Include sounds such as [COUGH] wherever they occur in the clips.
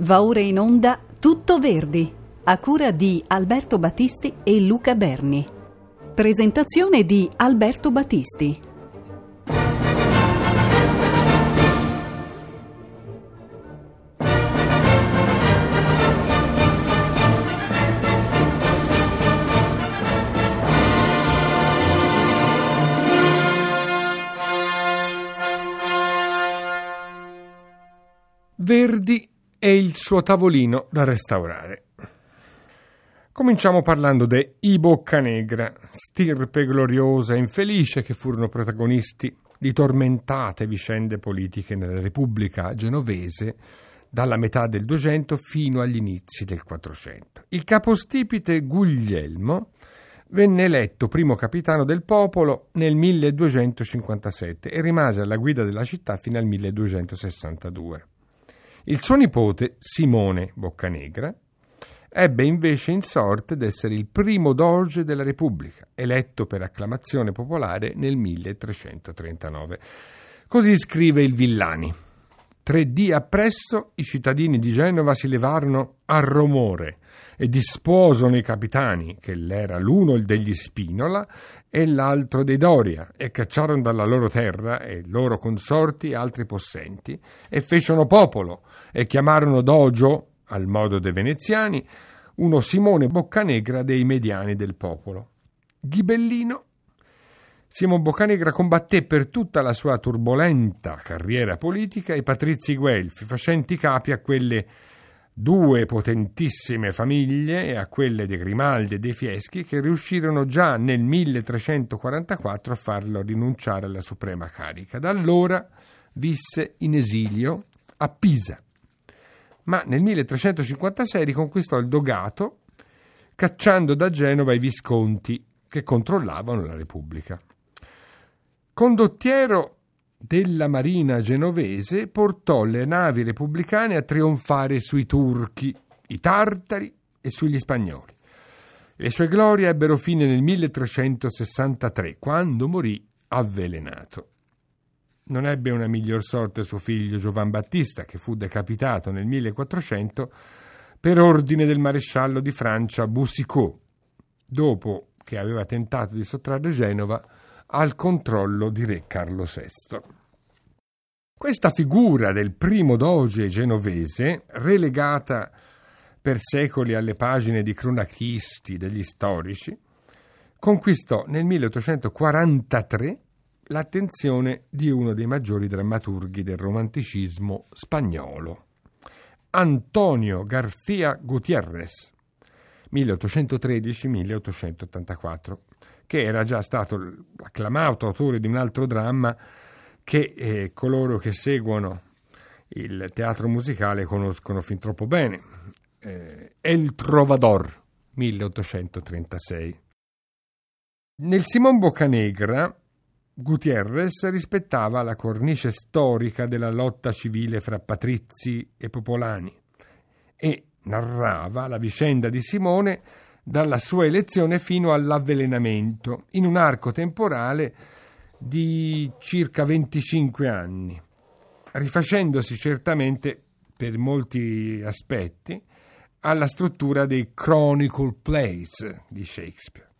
Va ora in onda Tutto Verdi, a cura di Alberto Battisti e Luca Berni. Presentazione di Alberto Battisti. Suo tavolino da restaurare. Cominciamo parlando dei I Boccanegra, stirpe gloriosa e infelice che furono protagonisti di tormentate vicende politiche nella Repubblica genovese dalla metà del 200 fino agli inizi del 400. Il capostipite Guglielmo venne eletto primo capitano del popolo nel 1257 e rimase alla guida della città fino al 1262. Il suo nipote, Simone Boccanegra, ebbe invece in sorte d'essere il primo doge della Repubblica, eletto per acclamazione popolare nel 1339. Così scrive il Villani. Tre dì appresso i cittadini di Genova si levarono a romore e disposano i capitani, che l'era l'uno degli Spinola e l'altro dei Doria, e cacciarono dalla loro terra e loro consorti altri possenti, e fecero popolo, e chiamarono Dogio, al modo dei veneziani, uno Simone Boccanegra dei mediani del popolo. Ghibellino Simon Boccanegra combatté per tutta la sua turbolenta carriera politica i patrizi guelfi, facenti capi a quelle due potentissime famiglie e a quelle dei Grimaldi e dei Fieschi che riuscirono già nel 1344 a farlo rinunciare alla suprema carica. Da allora visse in esilio a Pisa, ma nel 1356 riconquistò il dogato cacciando da Genova i visconti che controllavano la Repubblica. Condottiero della marina genovese portò le navi repubblicane a trionfare sui turchi, i tartari e sugli spagnoli. Le sue glorie ebbero fine nel 1363, quando morì avvelenato. Non ebbe una miglior sorte suo figlio Giovan Battista, che fu decapitato nel 1400 per ordine del maresciallo di Francia Boucicaut, dopo che aveva tentato di sottrarre Genova al controllo di re Carlo VI. Questa figura del primo doge genovese, relegata per secoli alle pagine di cronachisti degli storici, conquistò nel 1843 l'attenzione di uno dei maggiori drammaturghi del romanticismo spagnolo, Antonio García Gutiérrez, 1813-1884 che era già stato acclamato autore di un altro dramma che eh, coloro che seguono il teatro musicale conoscono fin troppo bene. Eh, El Trovador, 1836. Nel Simon Boccanegra, Gutierrez rispettava la cornice storica della lotta civile fra patrizi e popolani e narrava la vicenda di Simone dalla sua elezione fino all'avvelenamento, in un arco temporale di circa 25 anni, rifacendosi certamente per molti aspetti alla struttura dei Chronicle Plays di Shakespeare.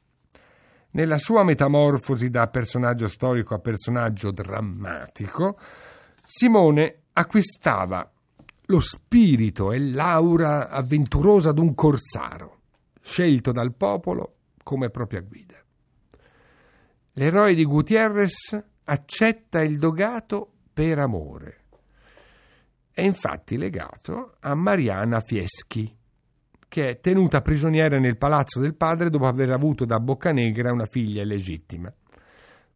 Nella sua metamorfosi da personaggio storico a personaggio drammatico, Simone acquistava lo spirito e l'aura avventurosa d'un corsaro scelto dal popolo come propria guida. L'eroe di Gutierrez accetta il dogato per amore. È infatti legato a Mariana Fieschi, che è tenuta prigioniera nel palazzo del padre dopo aver avuto da Boccanegra una figlia illegittima.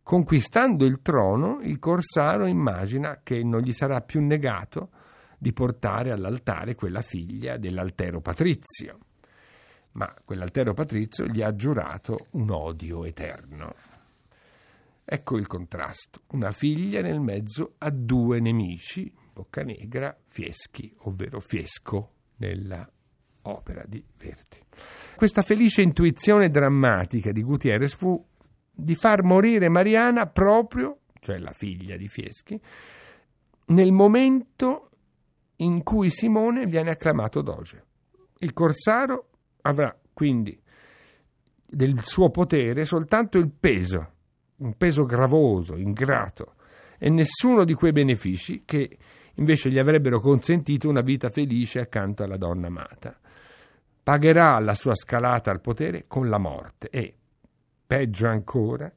Conquistando il trono, il corsaro immagina che non gli sarà più negato di portare all'altare quella figlia dell'altero patrizio ma quell'altero patrizio gli ha giurato un odio eterno. Ecco il contrasto, una figlia nel mezzo a due nemici, Boccanegra, Fieschi, ovvero Fiesco nella opera di Verdi. Questa felice intuizione drammatica di Gutierrez fu di far morire Mariana proprio, cioè la figlia di Fieschi, nel momento in cui Simone viene acclamato doge. Il corsaro avrà quindi del suo potere soltanto il peso, un peso gravoso, ingrato, e nessuno di quei benefici che invece gli avrebbero consentito una vita felice accanto alla donna amata. Pagherà la sua scalata al potere con la morte e, peggio ancora,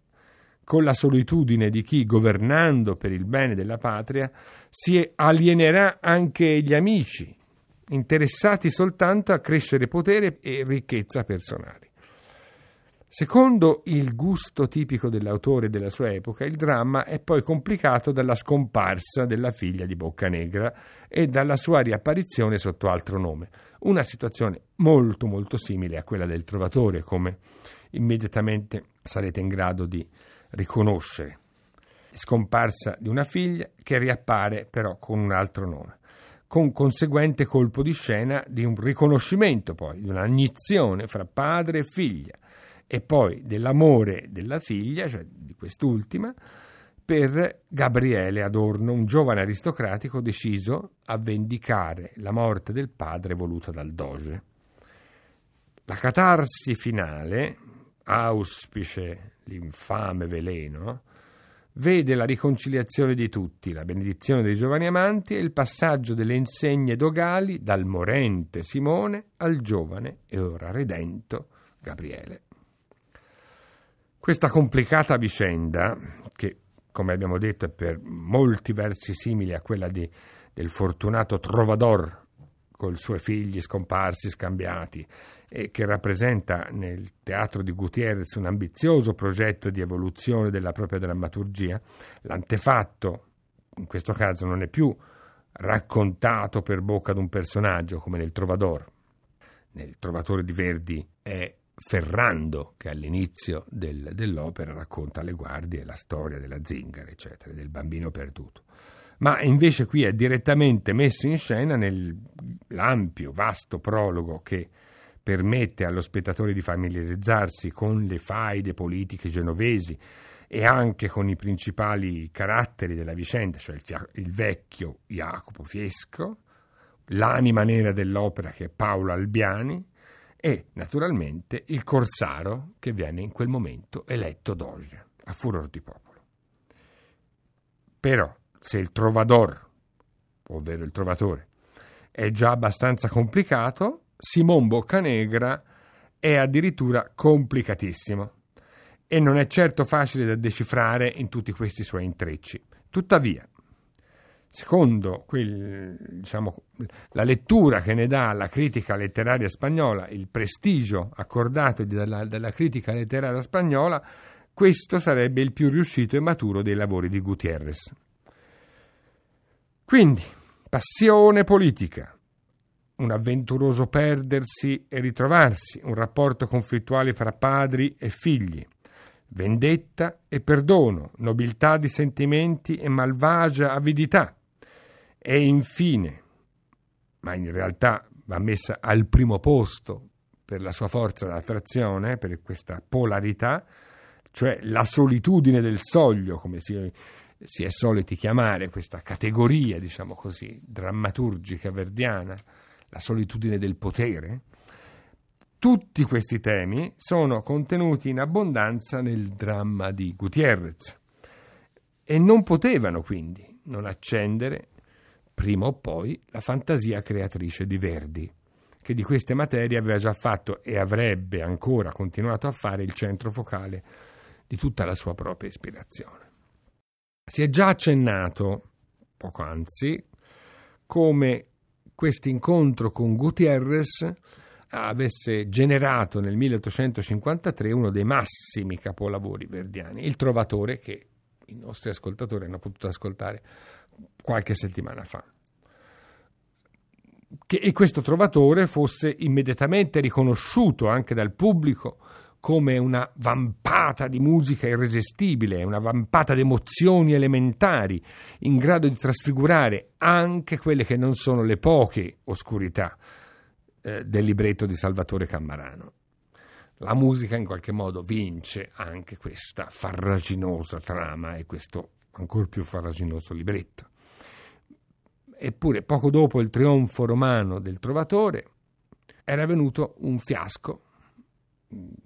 con la solitudine di chi, governando per il bene della patria, si alienerà anche gli amici, interessati soltanto a crescere potere e ricchezza personali. Secondo il gusto tipico dell'autore della sua epoca, il dramma è poi complicato dalla scomparsa della figlia di Boccanegra e dalla sua riapparizione sotto altro nome. Una situazione molto molto simile a quella del Trovatore, come immediatamente sarete in grado di riconoscere. Scomparsa di una figlia che riappare però con un altro nome con conseguente colpo di scena di un riconoscimento poi, di un'agnizione fra padre e figlia e poi dell'amore della figlia, cioè di quest'ultima, per Gabriele Adorno, un giovane aristocratico deciso a vendicare la morte del padre voluta dal doge. La catarsi finale, auspice l'infame veleno, vede la riconciliazione di tutti, la benedizione dei giovani amanti e il passaggio delle insegne dogali dal morente Simone al giovane e ora redento Gabriele. Questa complicata vicenda, che come abbiamo detto è per molti versi simile a quella di, del fortunato Trovador con i suoi figli scomparsi, scambiati, e che rappresenta nel teatro di Gutierrez un ambizioso progetto di evoluzione della propria drammaturgia, l'antefatto in questo caso non è più raccontato per bocca di un personaggio come nel Trovador. Nel Trovatore di Verdi è Ferrando che all'inizio del, dell'opera racconta alle guardie la storia della zingara, eccetera, del bambino perduto. Ma invece qui è direttamente messo in scena nell'ampio, vasto prologo che permette allo spettatore di familiarizzarsi con le faide politiche genovesi e anche con i principali caratteri della vicenda, cioè il, fia- il vecchio Jacopo Fiesco, l'anima nera dell'opera che è Paolo Albiani e naturalmente il corsaro che viene in quel momento eletto doge a furor di popolo. Però se il trovador, ovvero il trovatore, è già abbastanza complicato, Simon Boccanegra è addirittura complicatissimo e non è certo facile da decifrare in tutti questi suoi intrecci. Tuttavia, secondo quel, diciamo, la lettura che ne dà la critica letteraria spagnola, il prestigio accordato dalla, dalla critica letteraria spagnola, questo sarebbe il più riuscito e maturo dei lavori di Gutierrez. Quindi, passione politica, un avventuroso perdersi e ritrovarsi, un rapporto conflittuale fra padri e figli, vendetta e perdono, nobiltà di sentimenti e malvagia avidità. E infine, ma in realtà va messa al primo posto per la sua forza d'attrazione, per questa polarità, cioè la solitudine del soglio, come si, si è soliti chiamare questa categoria, diciamo così, drammaturgica verdiana, la solitudine del potere, tutti questi temi sono contenuti in abbondanza nel dramma di Gutierrez e non potevano quindi non accendere prima o poi la fantasia creatrice di Verdi, che di queste materie aveva già fatto e avrebbe ancora continuato a fare il centro focale di tutta la sua propria ispirazione. Si è già accennato, poco anzi, come questo incontro con Gutierrez avesse generato nel 1853 uno dei massimi capolavori verdiani, Il Trovatore, che i nostri ascoltatori hanno potuto ascoltare qualche settimana fa. Che, e questo Trovatore fosse immediatamente riconosciuto anche dal pubblico come una vampata di musica irresistibile, una vampata di emozioni elementari, in grado di trasfigurare anche quelle che non sono le poche oscurità eh, del libretto di Salvatore Cammarano. La musica in qualche modo vince anche questa farraginosa trama e questo ancora più farraginoso libretto. Eppure poco dopo il trionfo romano del Trovatore era venuto un fiasco,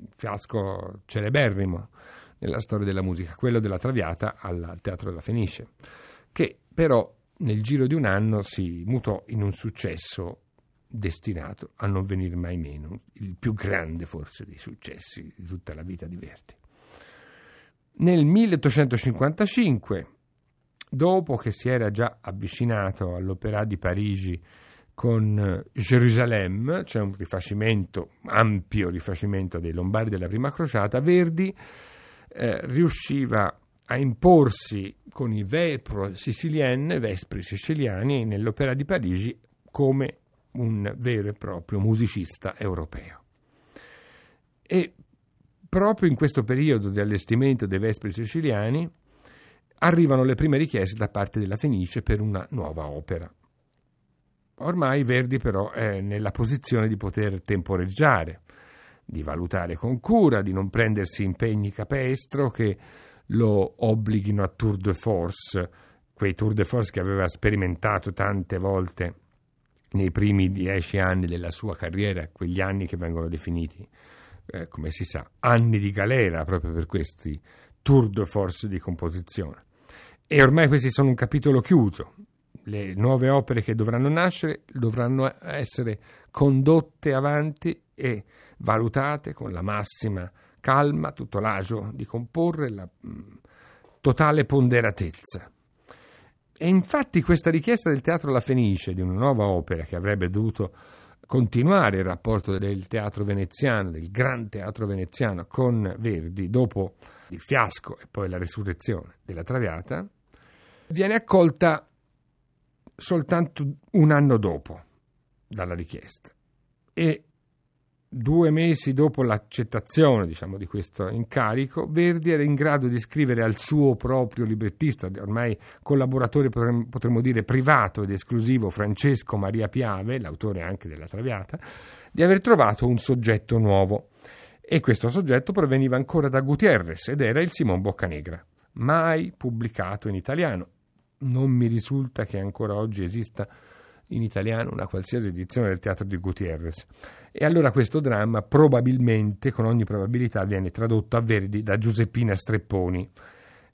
fiasco celeberrimo nella storia della musica, quello della Traviata al Teatro della Fenice, che però nel giro di un anno si mutò in un successo destinato a non venire mai meno, il più grande forse dei successi di tutta la vita di Verdi. Nel 1855, dopo che si era già avvicinato all'Opéra di Parigi con Gerusalemme, cioè un rifacimento, ampio rifacimento dei Lombardi della prima crociata, Verdi eh, riusciva a imporsi con i Vespro sicilienne, Vespri siciliani, nell'Opera di Parigi come un vero e proprio musicista europeo. E proprio in questo periodo di allestimento dei Vespri siciliani arrivano le prime richieste da parte della Fenice per una nuova opera. Ormai Verdi però è nella posizione di poter temporeggiare, di valutare con cura, di non prendersi impegni capestro che lo obblighino a tour de force, quei tour de force che aveva sperimentato tante volte nei primi dieci anni della sua carriera, quegli anni che vengono definiti, eh, come si sa, anni di galera proprio per questi tour de force di composizione. E ormai questi sono un capitolo chiuso. Le nuove opere che dovranno nascere dovranno essere condotte avanti e valutate con la massima calma, tutto l'agio di comporre, la mm, totale ponderatezza. E infatti questa richiesta del Teatro La Fenice di una nuova opera che avrebbe dovuto continuare il rapporto del teatro veneziano, del gran teatro veneziano con Verdi dopo il fiasco e poi la risurrezione della Traviata, viene accolta soltanto un anno dopo dalla richiesta e due mesi dopo l'accettazione diciamo, di questo incarico, Verdi era in grado di scrivere al suo proprio librettista, ormai collaboratore potremmo, dire privato ed esclusivo, Francesco Maria Piave, l'autore anche della Traviata, di aver trovato un soggetto nuovo. E questo soggetto proveniva ancora da Gutierrez ed era il Simon Boccanegra, mai pubblicato in italiano. Non mi risulta che ancora oggi esista in italiano una qualsiasi edizione del teatro di Gutierrez. E allora questo dramma probabilmente, con ogni probabilità, viene tradotto a Verdi da Giuseppina Strepponi,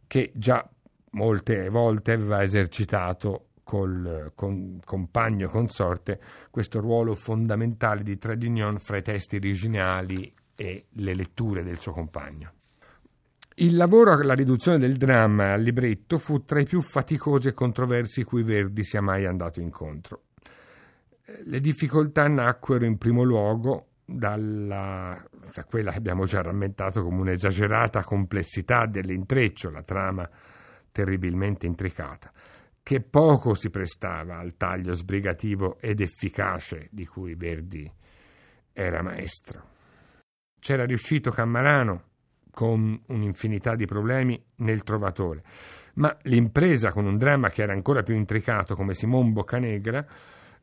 che già molte volte aveva esercitato col con, compagno consorte questo ruolo fondamentale di trade union fra i testi originali e le letture del suo compagno. Il lavoro alla riduzione del dramma al libretto fu tra i più faticosi e controversi cui Verdi sia mai andato incontro. Le difficoltà nacquero in primo luogo dalla, da quella che abbiamo già rammentato come un'esagerata complessità dell'intreccio, la trama terribilmente intricata, che poco si prestava al taglio sbrigativo ed efficace di cui Verdi era maestro. C'era riuscito Cammarano con un'infinità di problemi nel trovatore. Ma l'impresa con un dramma che era ancora più intricato come Simon Boccanegra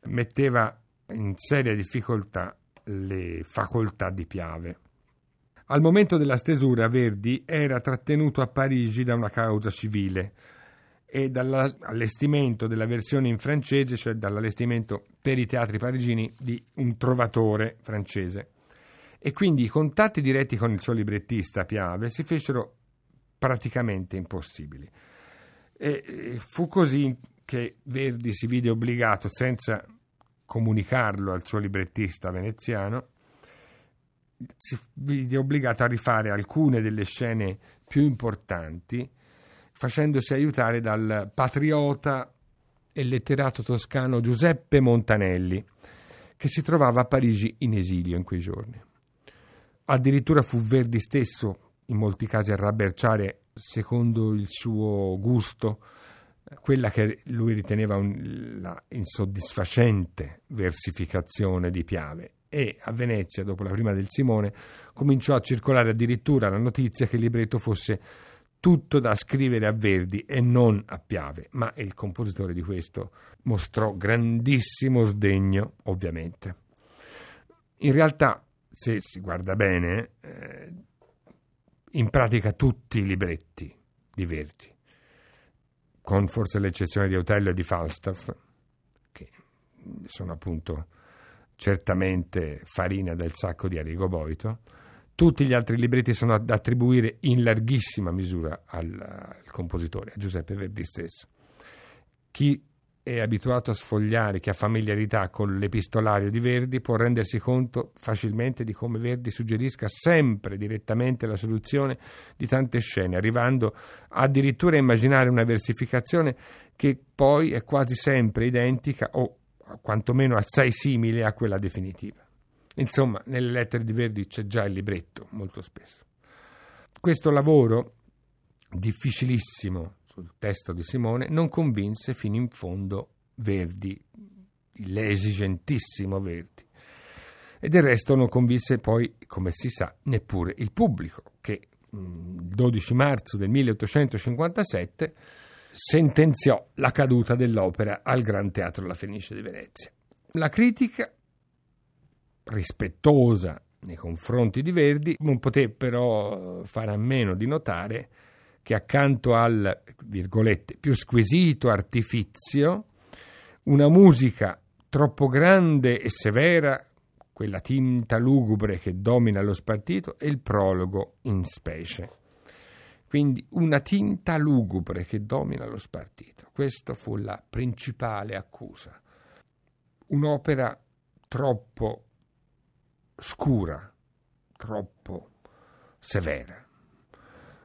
metteva in seria difficoltà le facoltà di Piave. Al momento della stesura Verdi era trattenuto a Parigi da una causa civile e dall'allestimento della versione in francese, cioè dall'allestimento per i teatri parigini di un trovatore francese e quindi i contatti diretti con il suo librettista Piave si fecero praticamente impossibili. E fu così che Verdi si vide obbligato, senza comunicarlo al suo librettista veneziano, si vide obbligato a rifare alcune delle scene più importanti, facendosi aiutare dal patriota e letterato toscano Giuseppe Montanelli, che si trovava a Parigi in esilio in quei giorni. Addirittura fu Verdi stesso, in molti casi, a rabberciare, secondo il suo gusto, quella che lui riteneva un, la insoddisfacente versificazione di Piave. E a Venezia, dopo la prima del Simone, cominciò a circolare addirittura la notizia che il libretto fosse tutto da scrivere a Verdi e non a Piave, ma il compositore di questo mostrò grandissimo sdegno, ovviamente. In realtà se si guarda bene, eh, in pratica tutti i libretti di Verdi, con forse l'eccezione di Otello e di Falstaff, sono appunto certamente farina del sacco di Arrigo Boito. Tutti gli altri libretti sono da attribuire in larghissima misura al, al compositore, a Giuseppe Verdi stesso. Chi è abituato a sfogliare, che ha familiarità con l'epistolario di Verdi, può rendersi conto facilmente di come Verdi suggerisca sempre direttamente la soluzione di tante scene, arrivando addirittura a immaginare una versificazione che poi è quasi sempre identica o quantomeno assai simile a quella definitiva. Insomma, nelle lettere di Verdi c'è già il libretto, molto spesso. Questo lavoro, difficilissimo sul testo di Simone, non convinse fino in fondo Verdi, l'esigentissimo Verdi. E del resto non convinse poi, come si sa, neppure il pubblico, che il 12 marzo del 1857 sentenziò la caduta dell'opera al Gran Teatro La Fenice di Venezia. La critica, rispettosa nei confronti di Verdi, non poté però fare a meno di notare che accanto al più squisito artifizio, una musica troppo grande e severa, quella tinta lugubre che domina lo spartito, e il prologo in specie. Quindi una tinta lugubre che domina lo spartito. Questa fu la principale accusa. Un'opera troppo scura, troppo severa.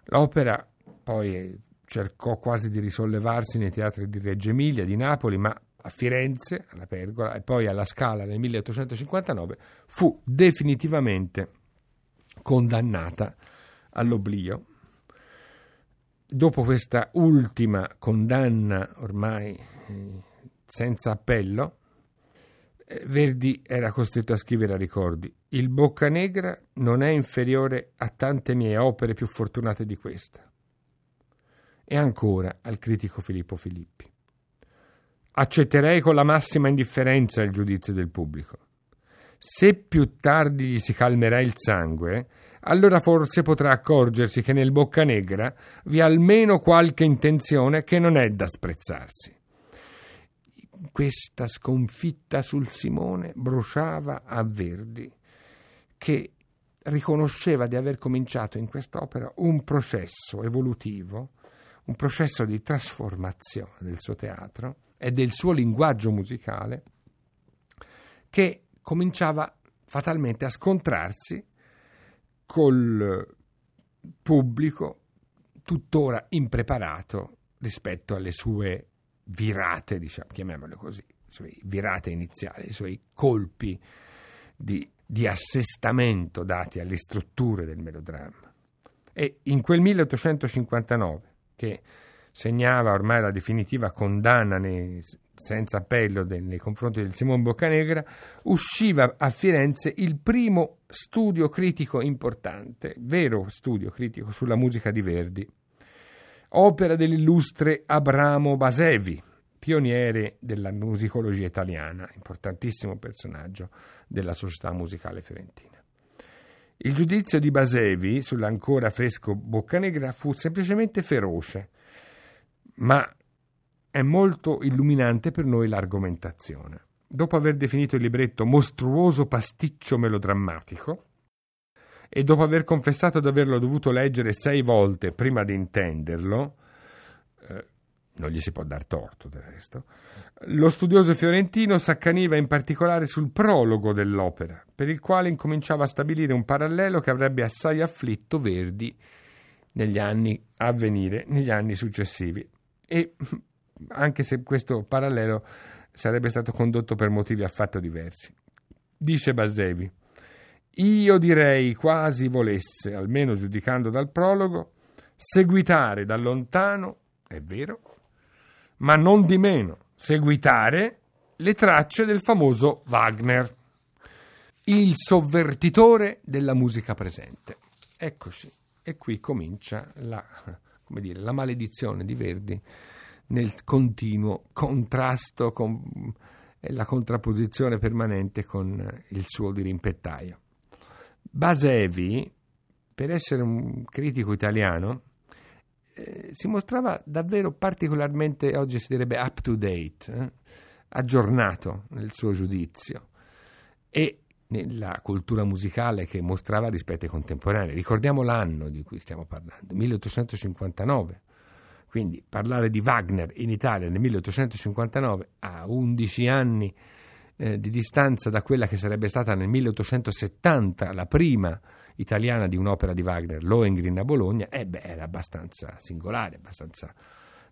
L'opera poi cercò quasi di risollevarsi nei teatri di Reggio Emilia, di Napoli, ma a Firenze, alla Pergola e poi alla Scala nel 1859 fu definitivamente condannata all'oblio. Dopo questa ultima condanna ormai eh, senza appello, eh, Verdi era costretto a scrivere a ricordi: Il Boccanegra non è inferiore a tante mie opere più fortunate di questa e ancora al critico Filippo Filippi. Accetterei con la massima indifferenza il giudizio del pubblico. Se più tardi gli si calmerà il sangue, allora forse potrà accorgersi che nel Boccanegra vi è almeno qualche intenzione che non è da sprezzarsi. Questa sconfitta sul Simone bruciava a Verdi, che riconosceva di aver cominciato in quest'opera un processo evolutivo un processo di trasformazione del suo teatro e del suo linguaggio musicale che cominciava fatalmente a scontrarsi col pubblico tuttora impreparato rispetto alle sue virate, diciamo, chiamiamole così, sue virate iniziali, i suoi colpi di, di assestamento dati alle strutture del melodramma. E in quel 1859 che segnava ormai la definitiva condanna nei, senza appello del, nei confronti del Simone Boccanegra, usciva a Firenze il primo studio critico importante, vero studio critico sulla musica di Verdi, opera dell'illustre Abramo Basevi, pioniere della musicologia italiana, importantissimo personaggio della società musicale fiorentina. Il giudizio di Basevi sull'ancora fresco Boccanegra fu semplicemente feroce, ma è molto illuminante per noi l'argomentazione. Dopo aver definito il libretto mostruoso pasticcio melodrammatico, e dopo aver confessato di averlo dovuto leggere sei volte prima di intenderlo, non gli si può dar torto del resto, lo studioso fiorentino s'accaniva in particolare sul prologo dell'opera, per il quale incominciava a stabilire un parallelo che avrebbe assai afflitto Verdi negli anni a venire, negli anni successivi. E [LAUGHS] anche se questo parallelo sarebbe stato condotto per motivi affatto diversi. Dice Basevi, io direi quasi volesse, almeno giudicando dal prologo, seguitare da lontano, è vero, ma non di meno seguitare le tracce del famoso Wagner, il sovvertitore della musica presente. Eccoci, e qui comincia la, dire, la maledizione di Verdi nel continuo contrasto con la contrapposizione permanente con il suo dirimpettaio. Basevi, per essere un critico italiano, eh, si mostrava davvero particolarmente, oggi si direbbe up to date, eh? aggiornato nel suo giudizio e nella cultura musicale che mostrava rispetto ai contemporanei. Ricordiamo l'anno di cui stiamo parlando, 1859. Quindi parlare di Wagner in Italia nel 1859 a 11 anni eh, di distanza da quella che sarebbe stata nel 1870 la prima italiana di un'opera di Wagner, Lohengrin a Bologna, eh beh, era abbastanza singolare, abbastanza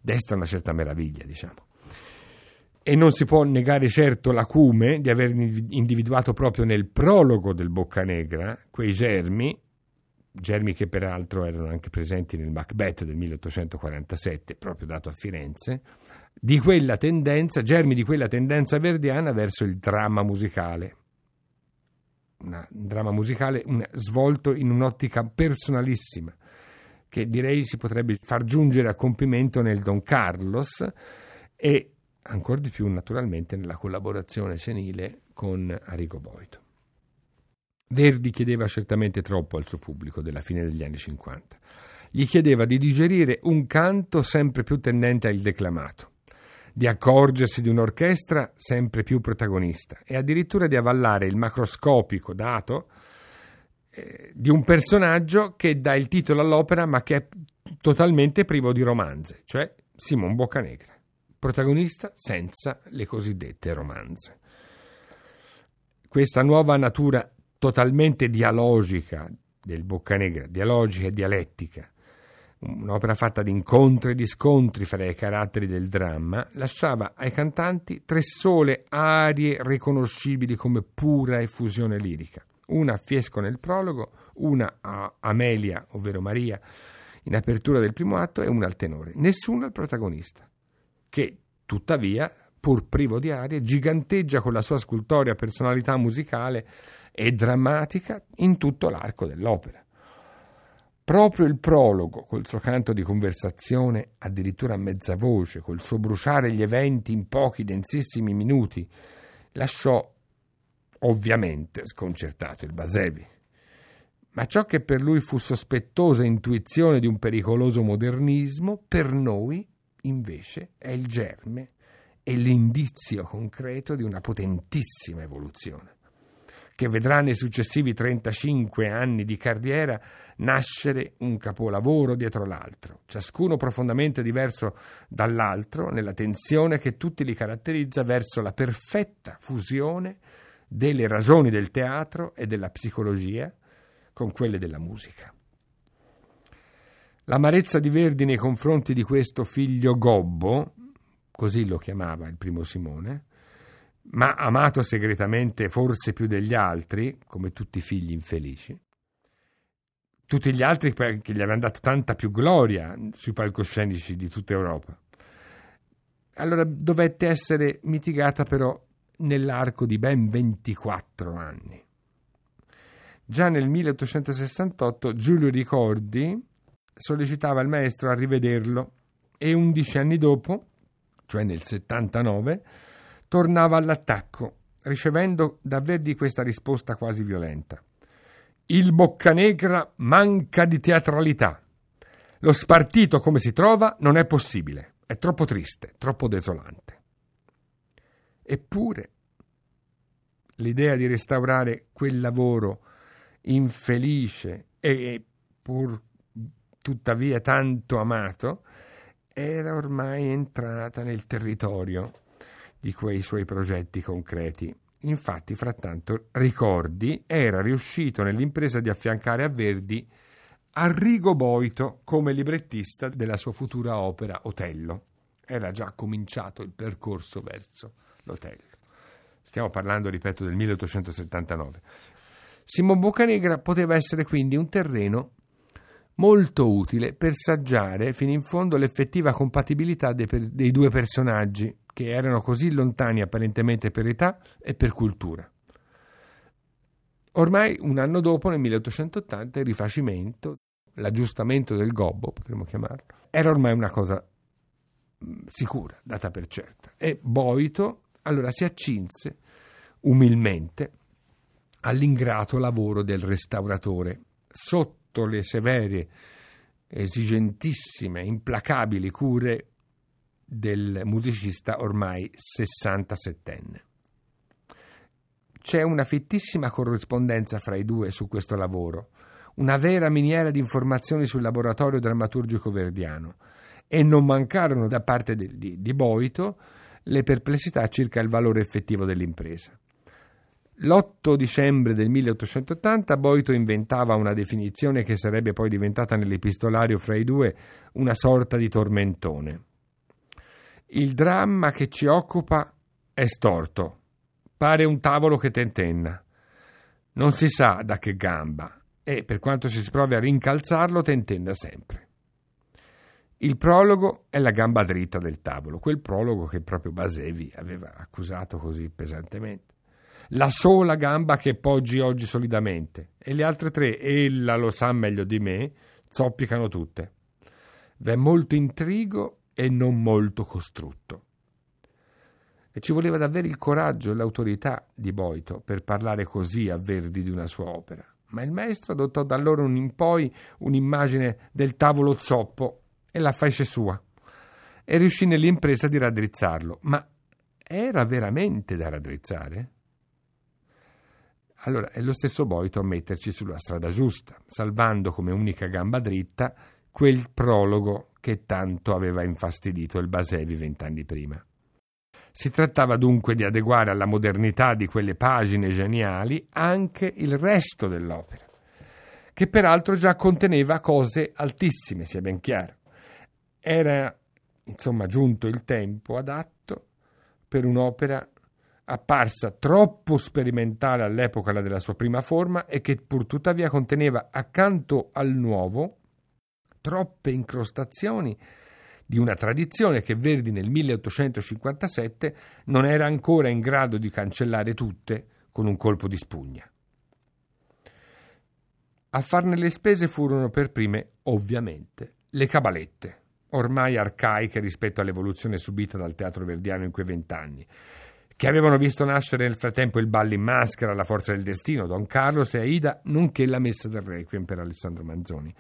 desta una certa meraviglia, diciamo. E non si può negare certo l'acume di aver individuato proprio nel prologo del Boccanegra quei germi, germi che peraltro erano anche presenti nel Macbeth del 1847, proprio dato a Firenze, di quella tendenza, germi di quella tendenza verdiana verso il dramma musicale. Un dramma musicale un, svolto in un'ottica personalissima, che direi si potrebbe far giungere a compimento nel Don Carlos e ancora di più naturalmente nella collaborazione senile con Arrigo Boito. Verdi chiedeva certamente troppo al suo pubblico della fine degli anni 50. Gli chiedeva di digerire un canto sempre più tendente al declamato, di accorgersi di un'orchestra sempre più protagonista e addirittura di avallare il macroscopico dato eh, di un personaggio che dà il titolo all'opera ma che è totalmente privo di romanze, cioè Simon Boccanegra protagonista senza le cosiddette romanze. Questa nuova natura totalmente dialogica del Boccanegra, dialogica e dialettica, un'opera fatta di incontri e di scontri fra i caratteri del dramma, lasciava ai cantanti tre sole arie riconoscibili come pura effusione lirica. Una a Fiesco nel prologo, una a Amelia, ovvero Maria, in apertura del primo atto e una al tenore. Nessuno al protagonista che tuttavia, pur privo di arie, giganteggia con la sua scultorea personalità musicale e drammatica in tutto l'arco dell'opera. Proprio il prologo, col suo canto di conversazione, addirittura a mezza voce, col suo bruciare gli eventi in pochi densissimi minuti, lasciò ovviamente sconcertato il Basevi. Ma ciò che per lui fu sospettosa intuizione di un pericoloso modernismo, per noi invece è il germe e l'indizio concreto di una potentissima evoluzione, che vedrà nei successivi 35 anni di carriera nascere un capolavoro dietro l'altro, ciascuno profondamente diverso dall'altro nella tensione che tutti li caratterizza verso la perfetta fusione delle ragioni del teatro e della psicologia con quelle della musica. L'amarezza di Verdi nei confronti di questo figlio gobbo, così lo chiamava il primo Simone, ma amato segretamente forse più degli altri, come tutti i figli infelici, tutti gli altri che gli avevano dato tanta più gloria sui palcoscenici di tutta Europa. Allora dovette essere mitigata però nell'arco di ben 24 anni. Già nel 1868 Giulio Ricordi sollecitava il maestro a rivederlo e undici anni dopo, cioè nel 79, tornava all'attacco, ricevendo da Verdi questa risposta quasi violenta. Il Boccanegra manca di teatralità. Lo spartito come si trova non è possibile, è troppo triste, troppo desolante. Eppure l'idea di restaurare quel lavoro infelice e pur tuttavia tanto amato, era ormai entrata nel territorio di quei suoi progetti concreti. Infatti, frattanto, Ricordi era riuscito nell'impresa di affiancare a Verdi Arrigo Boito come librettista della sua futura opera Otello. Era già cominciato il percorso verso l'Otello. Stiamo parlando, ripeto, del 1879. Simon Boccanegra poteva essere quindi un terreno molto utile per saggiare fino in fondo l'effettiva compatibilità dei, dei due personaggi, che erano così lontani apparentemente per età e per cultura. Ormai un anno dopo, nel 1880, il rifacimento, l'aggiustamento del gobbo, potremmo chiamarlo, era ormai una cosa mm, sicura, data per certa. E Boito allora si accinse umilmente all'ingrato lavoro del restauratore, sotto le severe, esigentissime, implacabili cure del musicista ormai 67enne. C'è una fittissima corrispondenza fra i due su questo lavoro, una vera miniera di informazioni sul laboratorio drammaturgico verdiano e non mancarono da parte di, di, di Boito le perplessità circa il valore effettivo dell'impresa. L'8 dicembre del 1880 Boito inventava una definizione che sarebbe poi diventata nell'epistolario fra i due una sorta di tormentone. Il dramma che ci occupa è storto, pare un tavolo che tentenna. Non si sa da che gamba e, per quanto si provi a rincalzarlo, tentenna sempre. Il prologo è la gamba dritta del tavolo, quel prologo che proprio Basevi aveva accusato così pesantemente la sola gamba che poggi oggi solidamente e le altre tre, ella lo sa meglio di me, zoppicano tutte. V'è molto intrigo e non molto costrutto. E ci voleva davvero il coraggio e l'autorità di Boito per parlare così a Verdi di una sua opera. Ma il maestro adottò da allora in poi un'immagine del tavolo zoppo e la fece sua. E riuscì nell'impresa di raddrizzarlo. Ma era veramente da raddrizzare? Allora è lo stesso Boito a metterci sulla strada giusta, salvando come unica gamba dritta quel prologo che tanto aveva infastidito il Basevi vent'anni prima. Si trattava dunque di adeguare alla modernità di quelle pagine geniali anche il resto dell'opera, che peraltro già conteneva cose altissime, sia ben chiaro. Era insomma giunto il tempo adatto per un'opera apparsa troppo sperimentale all'epoca della sua prima forma e che pur tuttavia conteneva accanto al nuovo troppe incrostazioni di una tradizione che Verdi nel 1857 non era ancora in grado di cancellare tutte con un colpo di spugna. A farne le spese furono per prime, ovviamente, le cabalette, ormai arcaiche rispetto all'evoluzione subita dal teatro verdiano in quei vent'anni, che avevano visto nascere nel frattempo il ballo in maschera, la forza del destino, Don Carlos e Aida, nonché la messa del Requiem per Alessandro Manzoni.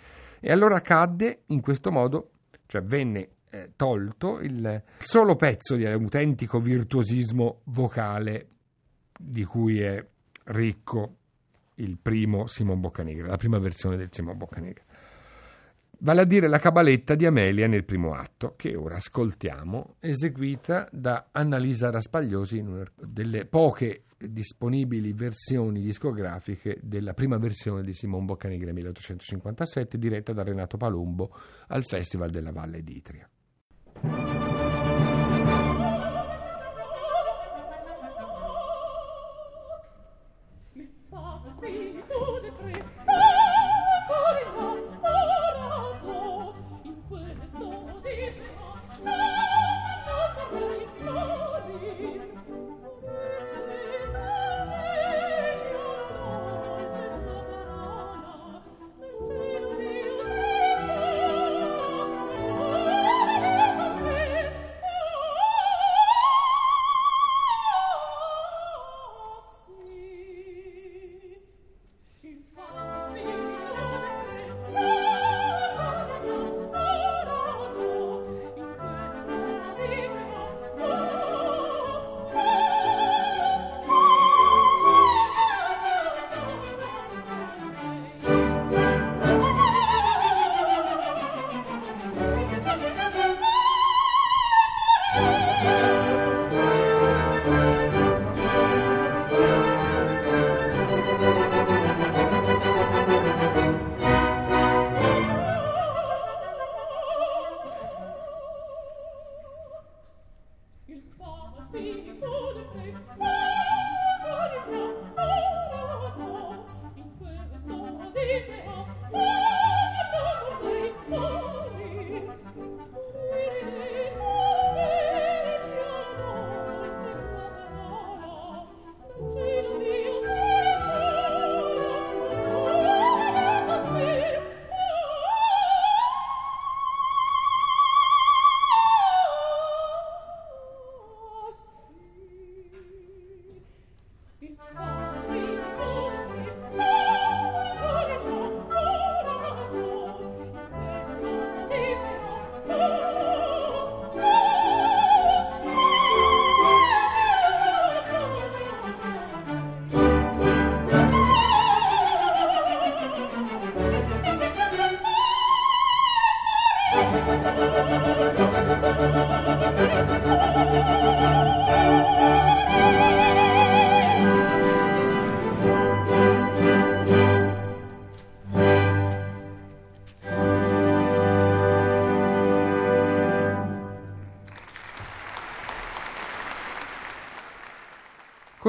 E allora cadde in questo modo, cioè venne eh, tolto il solo pezzo di autentico virtuosismo vocale di cui è ricco il primo Simon Boccanegra, la prima versione del Simon Boccanegra. Vale a dire la cabaletta di Amelia nel primo atto, che ora ascoltiamo, eseguita da Annalisa Raspagliosi in una delle poche disponibili versioni discografiche della prima versione di Simon Boccanegra 1857, diretta da Renato Palumbo al Festival della Valle d'Itria.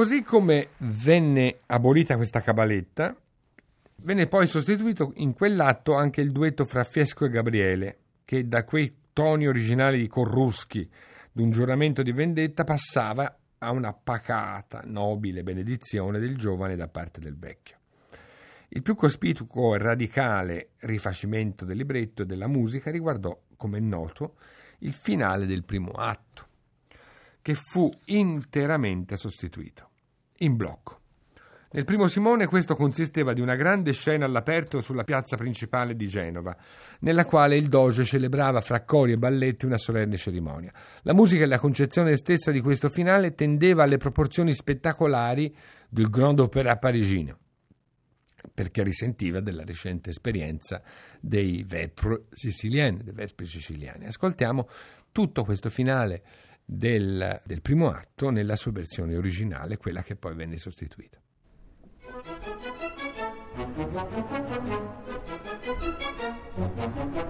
Così come venne abolita questa cabaletta, venne poi sostituito in quell'atto anche il duetto fra Fiesco e Gabriele, che da quei toni originali di Corruschi, d'un giuramento di vendetta, passava a una pacata, nobile benedizione del giovane da parte del vecchio. Il più cospicuo e radicale rifacimento del libretto e della musica riguardò, come è noto, il finale del primo atto, che fu interamente sostituito, in blocco. Nel primo Simone questo consisteva di una grande scena all'aperto sulla piazza principale di Genova, nella quale il doge celebrava fra cori e balletti una solenne cerimonia. La musica e la concezione stessa di questo finale tendeva alle proporzioni spettacolari del Grand Opéra parigino, perché risentiva della recente esperienza dei Vespri siciliani, dei Vespri siciliani. Ascoltiamo tutto questo finale del, del primo atto nella sua versione originale, quella che poi venne sostituita. Thank you.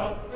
help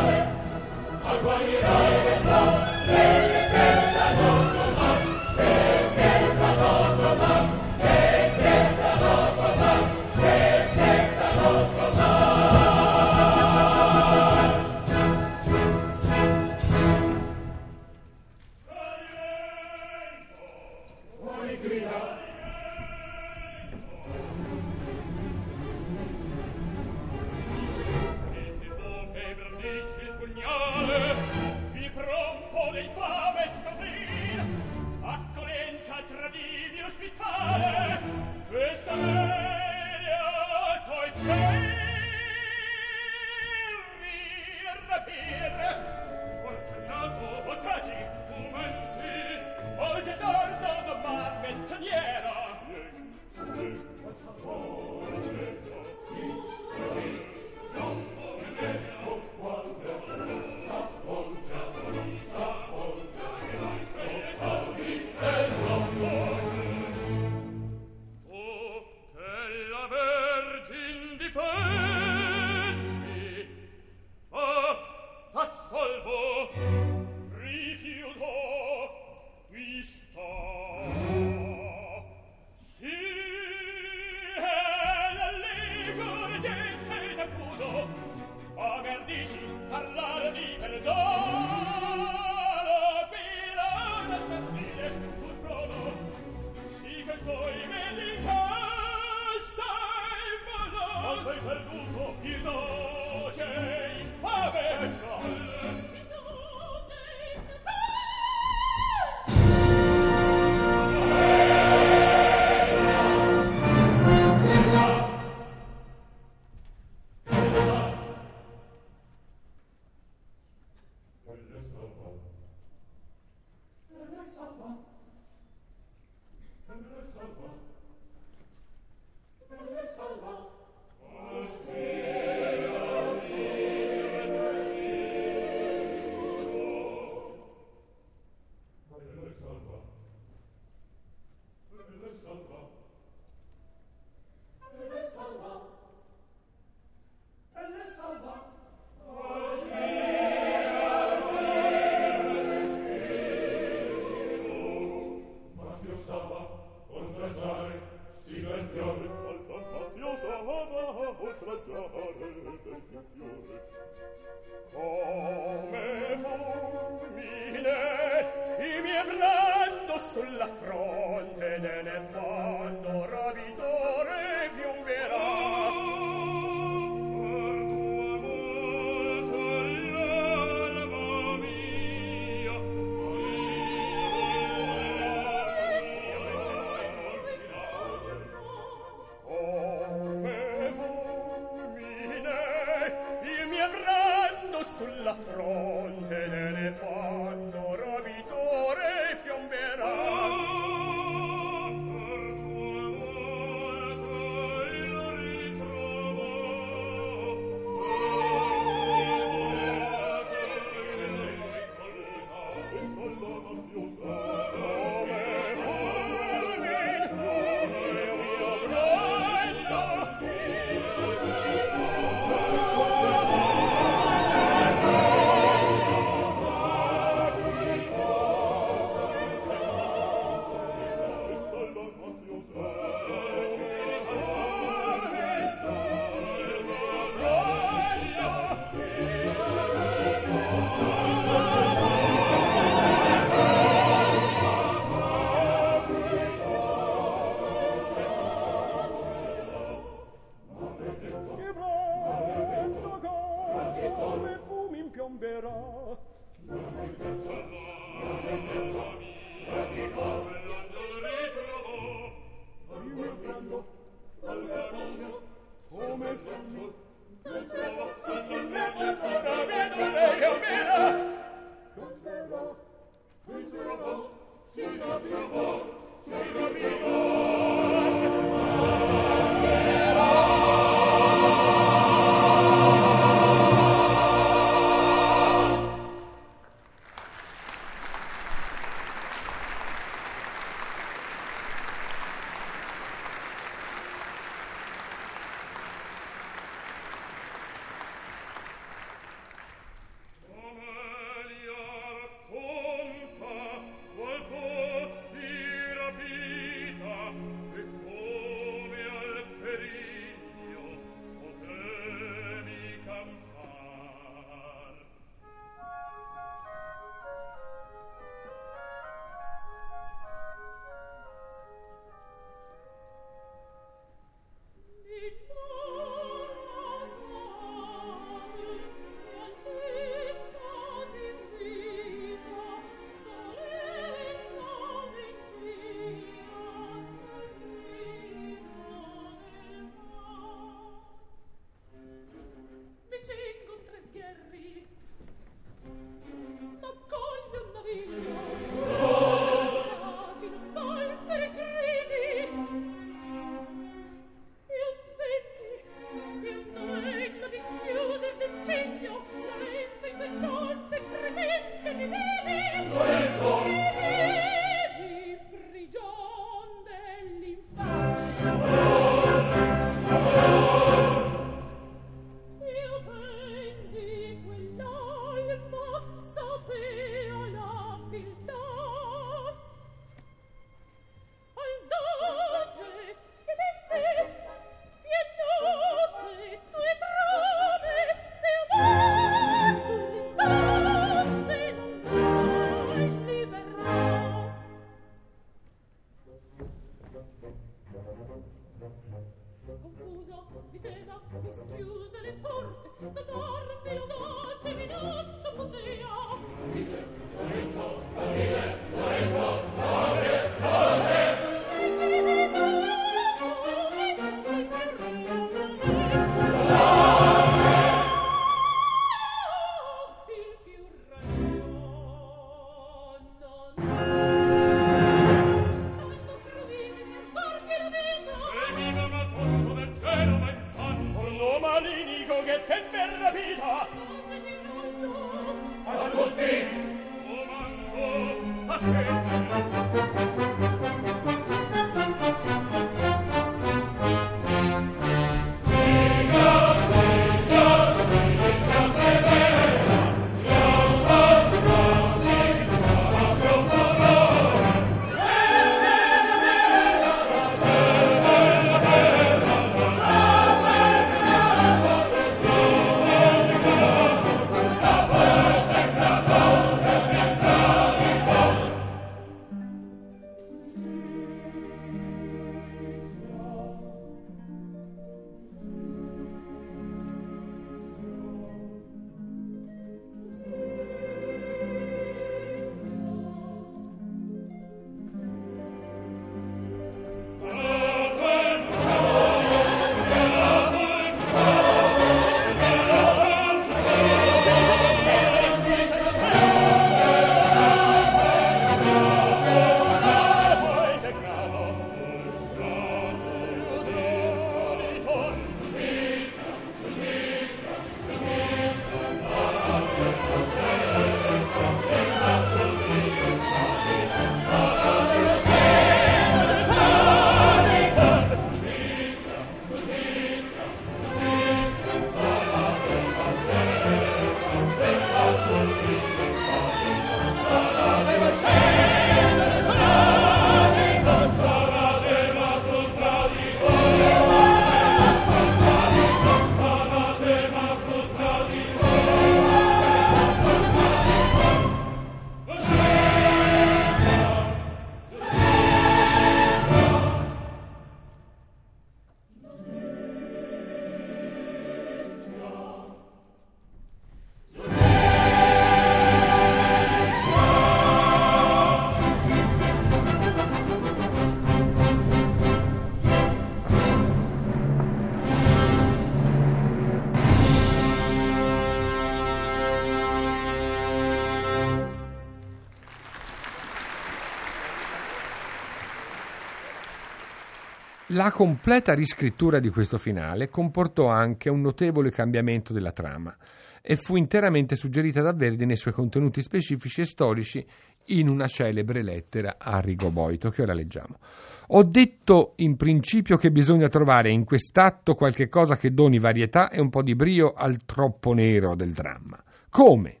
La completa riscrittura di questo finale comportò anche un notevole cambiamento della trama e fu interamente suggerita da Verdi nei suoi contenuti specifici e storici in una celebre lettera a Rigoboito che ora leggiamo. Ho detto in principio che bisogna trovare in quest'atto qualche cosa che doni varietà e un po' di brio al troppo nero del dramma. Come?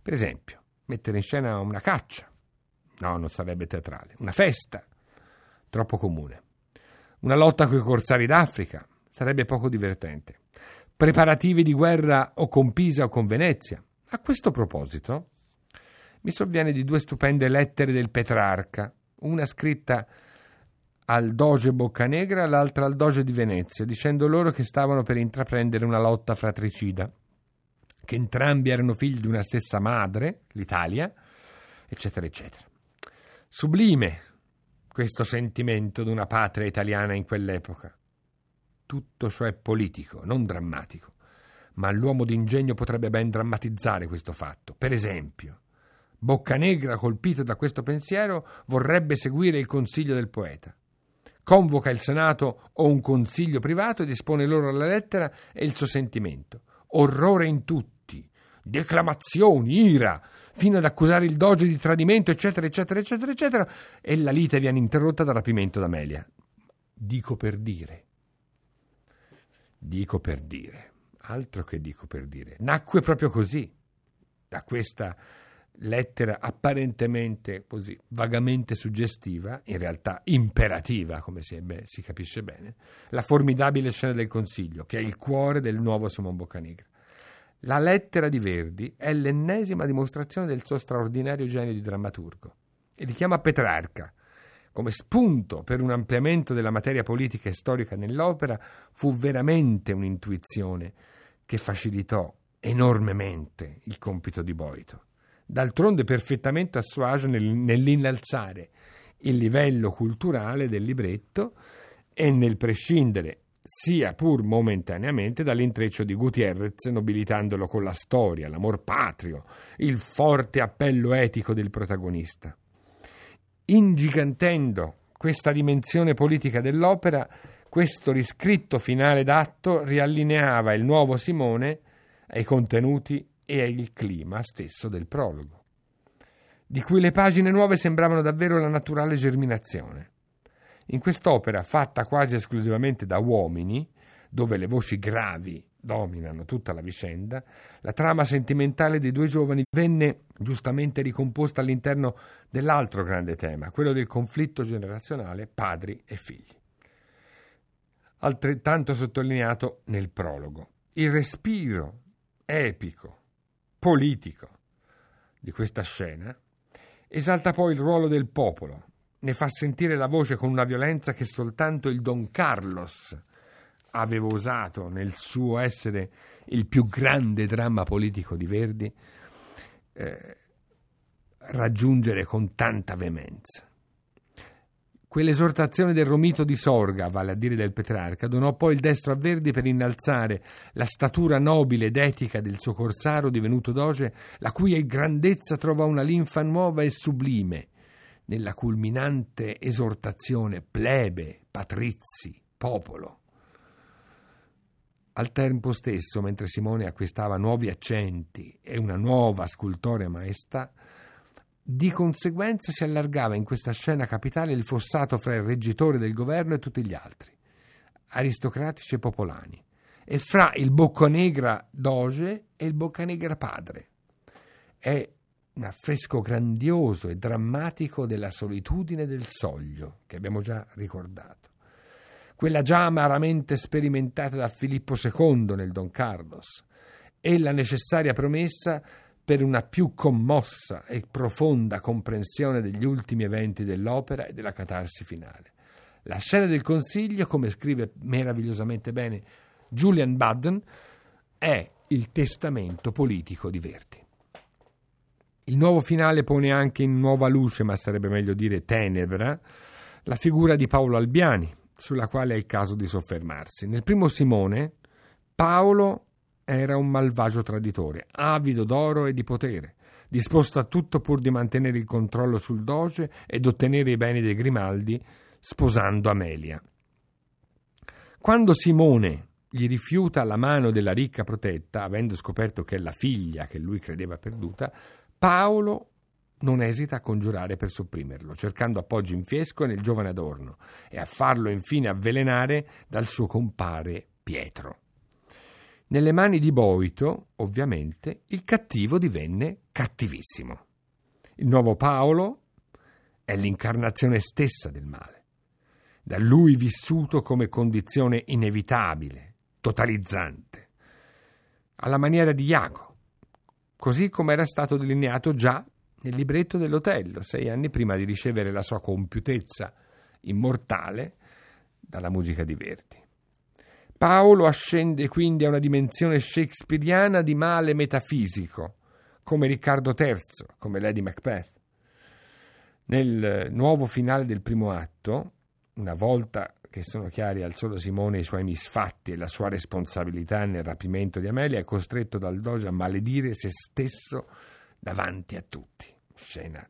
Per esempio, mettere in scena una caccia. No, non sarebbe teatrale. Una festa. Troppo comune. Una lotta coi corsari d'Africa sarebbe poco divertente. Preparativi di guerra o con Pisa o con Venezia. A questo proposito, mi sovviene di due stupende lettere del Petrarca, una scritta al doge Boccanegra l'altra al doge di Venezia, dicendo loro che stavano per intraprendere una lotta fratricida, che entrambi erano figli di una stessa madre, l'Italia, eccetera, eccetera. Sublime questo sentimento di una patria italiana in quell'epoca. Tutto ciò è politico, non drammatico, ma l'uomo d'ingegno potrebbe ben drammatizzare questo fatto. Per esempio, Boccanegra, colpito da questo pensiero, vorrebbe seguire il consiglio del poeta. Convoca il Senato o un consiglio privato ed espone loro la lettera e il suo sentimento. Orrore in tutti, declamazioni, ira, fino ad accusare il doge di tradimento, eccetera, eccetera, eccetera, eccetera, e la lite viene interrotta dal rapimento d'Amelia. Dico per dire. Dico per dire. Altro che dico per dire. Nacque proprio così, da questa lettera apparentemente così vagamente suggestiva, in realtà imperativa, come si, beh, si capisce bene, la formidabile scena del Consiglio, che è il cuore del nuovo Simon Boccanegra. La lettera di Verdi è l'ennesima dimostrazione del suo straordinario genio di drammaturgo e richiama Petrarca. Come spunto per un ampliamento della materia politica e storica nell'opera fu veramente un'intuizione che facilitò enormemente il compito di Boito. D'altronde perfettamente a suo agio nel, nell'innalzare il livello culturale del libretto e nel prescindere sia pur momentaneamente dall'intreccio di Gutierrez, nobilitandolo con la storia, l'amor patrio, il forte appello etico del protagonista. Ingigantendo questa dimensione politica dell'opera, questo riscritto finale d'atto riallineava il nuovo Simone ai contenuti e al clima stesso del prologo. di cui le pagine nuove sembravano davvero la naturale germinazione. In quest'opera, fatta quasi esclusivamente da uomini, dove le voci gravi dominano tutta la vicenda, la trama sentimentale dei due giovani venne giustamente ricomposta all'interno dell'altro grande tema, quello del conflitto generazionale padri e figli. Altrettanto sottolineato nel prologo. Il respiro epico, politico di questa scena esalta poi il ruolo del popolo, ne fa sentire la voce con una violenza che soltanto il Don Carlos aveva usato nel suo essere il più grande dramma politico di Verdi eh, raggiungere con tanta veemenza. Quell'esortazione del Romito di Sorga, vale a dire del Petrarca, donò poi il destro a Verdi per innalzare la statura nobile ed etica del suo corsaro divenuto doge, la cui grandezza trova una linfa nuova e sublime nella culminante esortazione plebe, patrizi, popolo. Al tempo stesso, mentre Simone acquistava nuovi accenti e una nuova scultorea maestà, di conseguenza si allargava in questa scena capitale il fossato fra il reggitore del governo e tutti gli altri, aristocratici e popolani, e fra il Boccanegra doge e il Boccanegra padre. È un affresco grandioso e drammatico della solitudine del soglio, che abbiamo già ricordato quella già amaramente sperimentata da Filippo II nel Don Carlos, e la necessaria promessa per una più commossa e profonda comprensione degli ultimi eventi dell'opera e della catarsi finale. La scena del Consiglio, come scrive meravigliosamente bene Julian Budden, è il testamento politico di Verdi. Il nuovo finale pone anche in nuova luce, ma sarebbe meglio dire tenebra, la figura di Paolo Albiani, sulla quale è il caso di soffermarsi. Nel primo Simone, Paolo era un malvagio traditore, avido d'oro e di potere, disposto a tutto pur di mantenere il controllo sul doge ed ottenere i beni dei Grimaldi, sposando Amelia. Quando Simone gli rifiuta la mano della ricca protetta, avendo scoperto che è la figlia che lui credeva perduta, Paolo non esita a congiurare per sopprimerlo, cercando appoggio in fiesco nel giovane Adorno e a farlo infine avvelenare dal suo compare Pietro. Nelle mani di Boito, ovviamente, il cattivo divenne cattivissimo. Il nuovo Paolo è l'incarnazione stessa del male, da lui vissuto come condizione inevitabile, totalizzante, alla maniera di Iago, così come era stato delineato già nel libretto dell'Otello, sei anni prima di ricevere la sua compiutezza immortale dalla musica di Verdi. Paolo ascende quindi a una dimensione shakespeariana di male metafisico, come Riccardo III, come Lady Macbeth. Nel nuovo finale del primo atto, una volta che sono chiari al solo Simone i suoi misfatti e la sua responsabilità nel rapimento di Amelia, è costretto dal doge a maledire se stesso davanti a tutti. Scena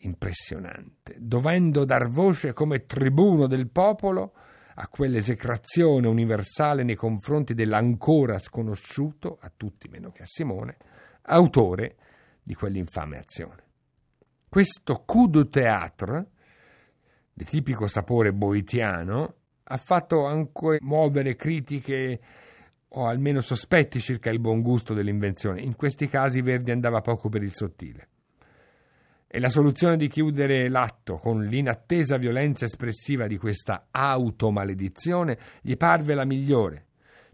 impressionante, dovendo dar voce come tribuno del popolo a quell'esecrazione universale nei confronti dell'ancora sconosciuto, a tutti meno che a Simone, autore di quell'infame azione. Questo coup de théâtre, di tipico sapore boitiano, ha fatto anche muovere critiche o almeno sospetti circa il buon gusto dell'invenzione. In questi casi Verdi andava poco per il sottile. E la soluzione di chiudere l'atto con l'inattesa violenza espressiva di questa automaledizione gli parve la migliore,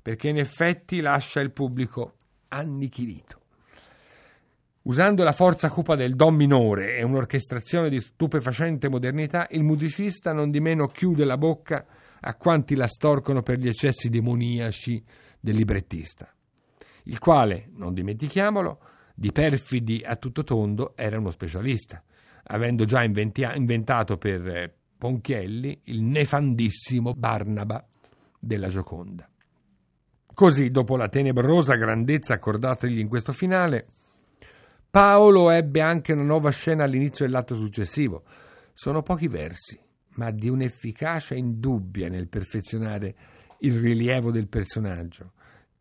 perché in effetti lascia il pubblico annichilito. Usando la forza cupa del Do minore e un'orchestrazione di stupefacente modernità, il musicista non di meno chiude la bocca a quanti la storcono per gli eccessi demoniaci del librettista, il quale, non dimentichiamolo, di perfidi a tutto tondo era uno specialista, avendo già inventato per eh, Ponchielli il nefandissimo Barnaba della Gioconda. Così, dopo la tenebrosa grandezza accordategli in questo finale, Paolo ebbe anche una nuova scena all'inizio dell'atto successivo. Sono pochi versi, ma di un'efficacia indubbia nel perfezionare il rilievo del personaggio,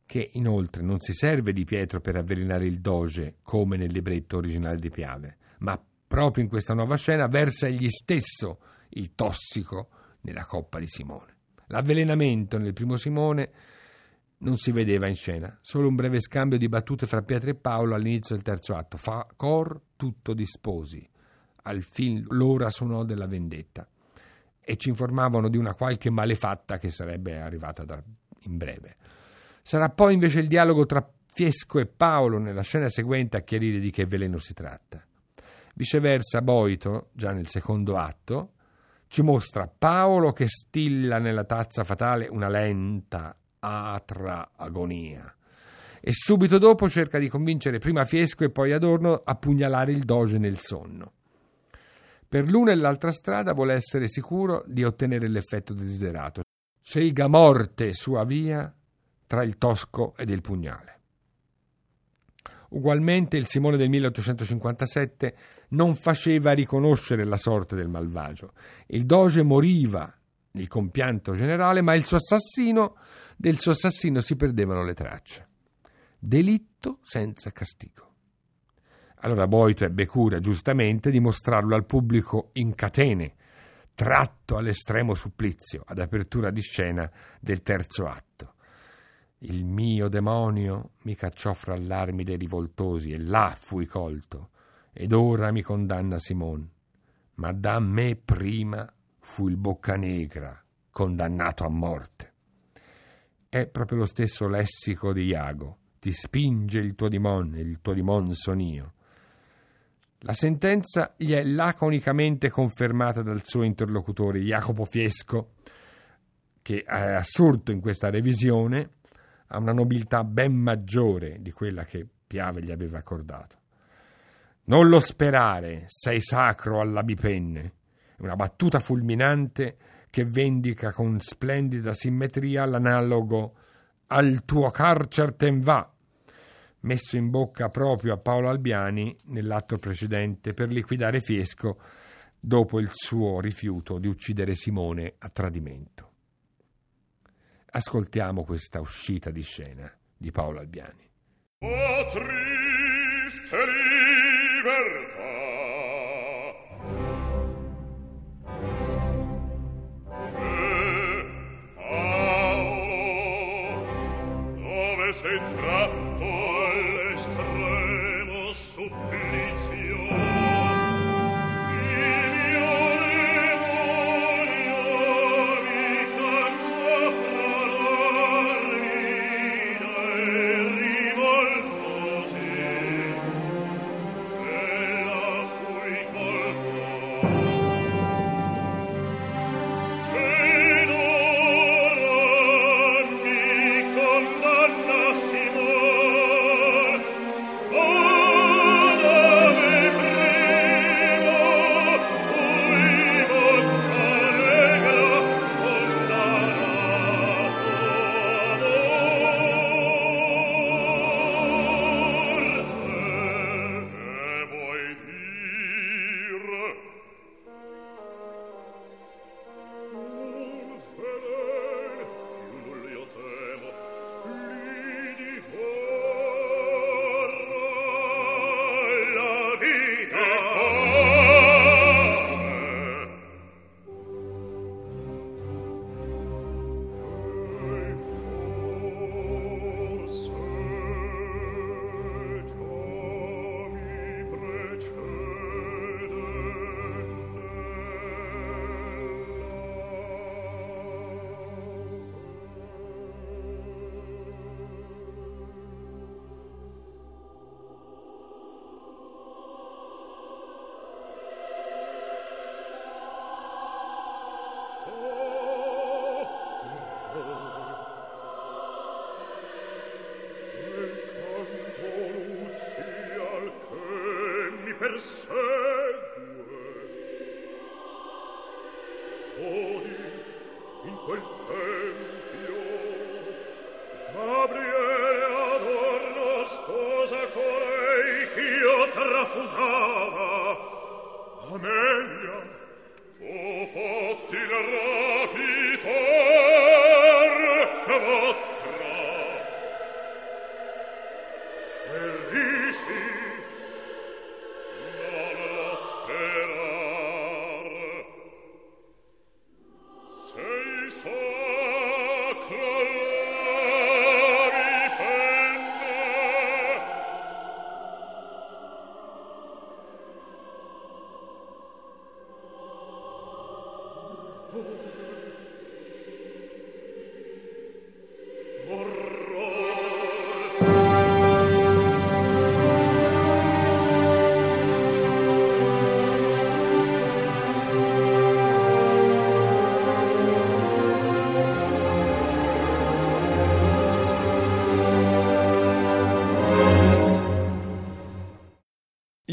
che inoltre non si serve di Pietro per avvelenare il doge come nel libretto originale di Piave, ma proprio in questa nuova scena versa egli stesso il tossico nella coppa di Simone. L'avvelenamento nel primo Simone non si vedeva in scena, solo un breve scambio di battute fra Pietro e Paolo all'inizio del terzo atto. Fa cor tutto disposi. Al fin l'ora suonò della vendetta e ci informavano di una qualche malefatta che sarebbe arrivata da, in breve. Sarà poi invece il dialogo tra Fiesco e Paolo nella scena seguente a chiarire di che veleno si tratta. Viceversa, Boito, già nel secondo atto, ci mostra Paolo che stilla nella tazza fatale una lenta, atra agonia. E subito dopo cerca di convincere prima Fiesco e poi Adorno a pugnalare il doge nel sonno. Per l'una e l'altra strada vuole essere sicuro di ottenere l'effetto desiderato. Scelga morte sua via tra il tosco ed il pugnale. Ugualmente il Simone del 1857 non faceva riconoscere la sorte del malvagio. Il doge moriva nel compianto generale, ma il suo assassino, del suo assassino si perdevano le tracce. Delitto senza castigo. Allora Boito ebbe cura, giustamente, di mostrarlo al pubblico in catene, tratto all'estremo supplizio, ad apertura di scena del terzo atto. Il mio demonio mi cacciò fra l'armi dei rivoltosi e là fui colto, ed ora mi condanna Simon. Ma da me prima fu il Boccanegra, condannato a morte. È proprio lo stesso lessico di Iago. Ti spinge il tuo dimon, il tuo dimon son io. La sentenza gli è laconicamente confermata dal suo interlocutore Jacopo Fiesco, che è assurdo in questa revisione, ha una nobiltà ben maggiore di quella che Piave gli aveva accordato. Non lo sperare, sei sacro alla bipenne. Una battuta fulminante che vendica con splendida simmetria l'analogo al tuo carcer ten va, messo in bocca proprio a Paolo Albiani nell'atto precedente per liquidare Fiesco dopo il suo rifiuto di uccidere Simone a tradimento. Ascoltiamo questa uscita di scena di Paolo Albiani. Oh, triste libertà Lord.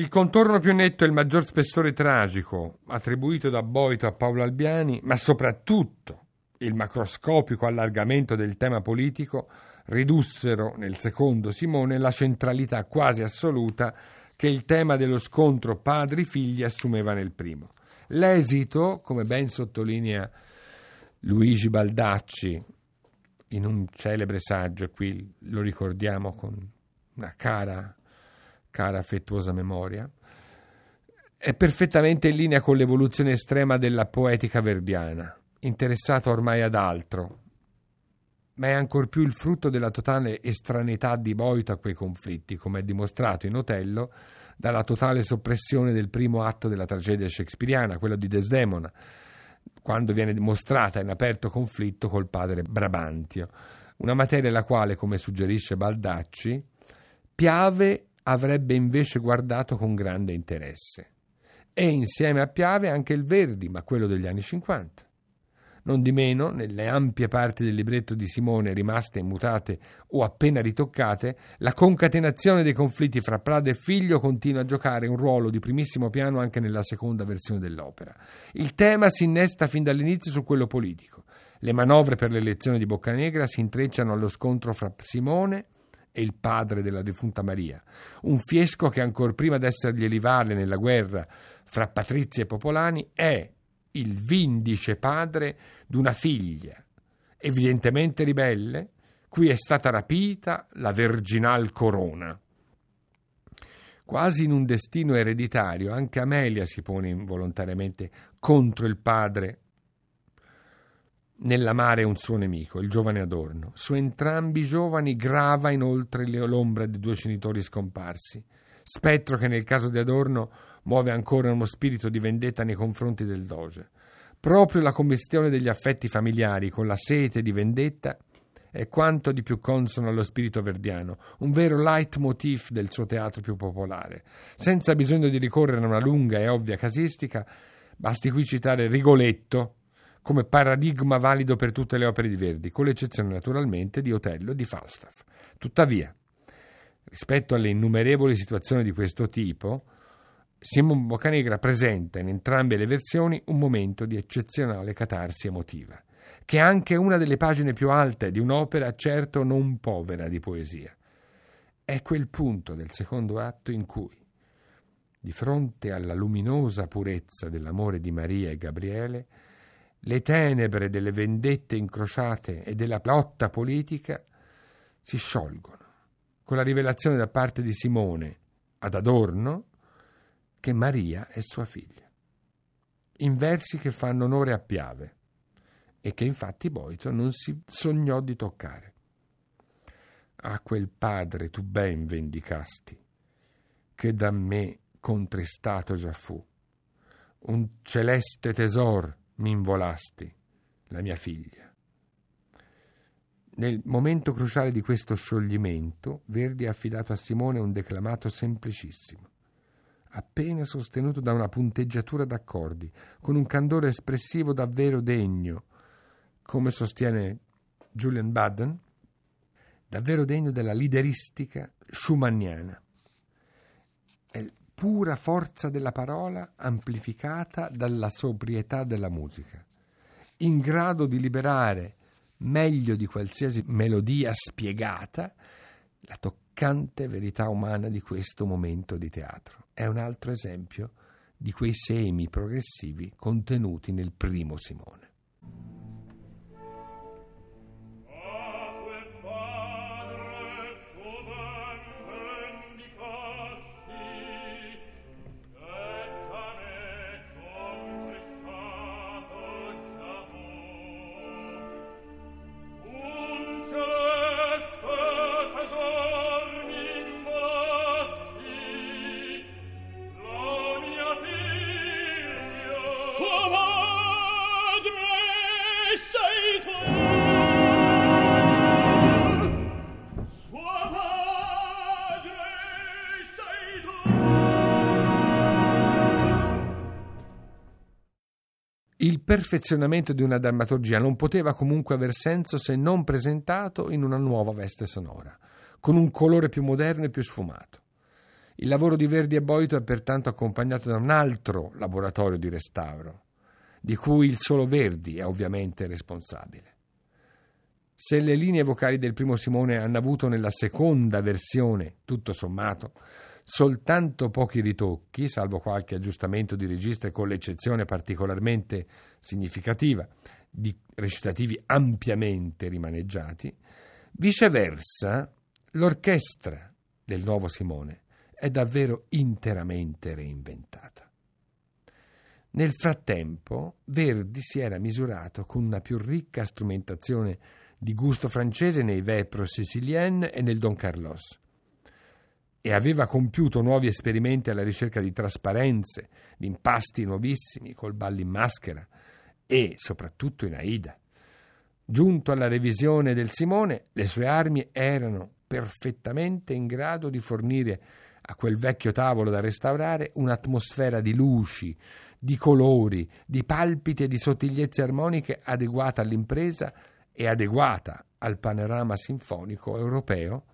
Il contorno più netto e il maggior spessore tragico attribuito da Boito a Paolo Albiani, ma soprattutto il macroscopico allargamento del tema politico ridussero nel secondo Simone la centralità quasi assoluta che il tema dello scontro padri-figli assumeva nel primo. L'esito, come ben sottolinea Luigi Baldacci in un celebre saggio, e qui lo ricordiamo con una cara cara affettuosa memoria, è perfettamente in linea con l'evoluzione estrema della poetica verdiana, interessata ormai ad altro, ma è ancor più il frutto della totale estraneità di Boito a quei conflitti, come è dimostrato in Otello dalla totale soppressione del primo atto della tragedia shakespeariana, quello di Desdemona, quando viene mostrata in aperto conflitto col padre Brabantio, una materia alla quale, come suggerisce Baldacci, Piave avrebbe invece guardato con grande interesse. E insieme a Piave anche il Verdi, ma quello degli anni 50. Non di meno, nelle ampie parti del libretto di Simone rimaste immutate o appena ritoccate, la concatenazione dei conflitti fra Prada e figlio continua a giocare un ruolo di primissimo piano anche nella seconda versione dell'opera. Il tema si innesta fin dall'inizio su quello politico. Le manovre per l'elezione di Boccanegra si intrecciano allo scontro fra Simone e il padre della defunta Maria, un fiesco che ancor prima d'essergli rivale nella guerra fra patrizi e popolani è il vindice padre d'una figlia, evidentemente ribelle, cui è stata rapita la virginal corona. Quasi in un destino ereditario, anche Amelia si pone involontariamente contro il padre nell'amare un suo nemico, il giovane Adorno. Su entrambi i giovani grava inoltre l'ombra di due genitori scomparsi, spettro che nel caso di Adorno muove ancora uno spirito di vendetta nei confronti del doge. Proprio la commistione degli affetti familiari con la sete di vendetta è quanto di più consono allo spirito verdiano, un vero leitmotiv del suo teatro più popolare. Senza bisogno di ricorrere a una lunga e ovvia casistica, basti qui citare Rigoletto, come paradigma valido per tutte le opere di Verdi, con l'eccezione naturalmente di Otello e di Falstaff. Tuttavia, rispetto alle innumerevoli situazioni di questo tipo, Simon Boccanegra presenta in entrambe le versioni un momento di eccezionale catarsi emotiva, che è anche una delle pagine più alte di un'opera certo non povera di poesia. È quel punto del secondo atto in cui, di fronte alla luminosa purezza dell'amore di Maria e Gabriele, le tenebre delle vendette incrociate e della lotta politica si sciolgono con la rivelazione da parte di Simone ad Adorno che Maria è sua figlia, in versi che fanno onore a Piave e che infatti Boito non si sognò di toccare. A quel padre tu ben vendicasti, che da me contristato già fu, un celeste tesor mi involasti, la mia figlia. Nel momento cruciale di questo scioglimento, Verdi ha affidato a Simone un declamato semplicissimo, appena sostenuto da una punteggiatura d'accordi, con un candore espressivo davvero degno, come sostiene Julian Budden, davvero degno della lideristica schumanniana. È pura forza della parola amplificata dalla sobrietà della musica, in grado di liberare meglio di qualsiasi melodia spiegata la toccante verità umana di questo momento di teatro. È un altro esempio di quei semi progressivi contenuti nel primo Simone. Perfezionamento di una drammaturgia non poteva comunque aver senso se non presentato in una nuova veste sonora, con un colore più moderno e più sfumato. Il lavoro di Verdi e Boito è pertanto accompagnato da un altro laboratorio di restauro, di cui il solo Verdi è ovviamente responsabile. Se le linee vocali del primo Simone hanno avuto nella seconda versione, tutto sommato, soltanto pochi ritocchi, salvo qualche aggiustamento di registro con l'eccezione particolarmente significativa di recitativi ampiamente rimaneggiati, viceversa l'orchestra del nuovo Simone è davvero interamente reinventata. Nel frattempo Verdi si era misurato con una più ricca strumentazione di gusto francese nei Vepro Sicilienne e nel Don Carlos e aveva compiuto nuovi esperimenti alla ricerca di trasparenze, di impasti nuovissimi col ballo in maschera e soprattutto in Aida. Giunto alla revisione del Simone, le sue armi erano perfettamente in grado di fornire a quel vecchio tavolo da restaurare un'atmosfera di luci, di colori, di palpiti e di sottigliezze armoniche adeguata all'impresa e adeguata al panorama sinfonico europeo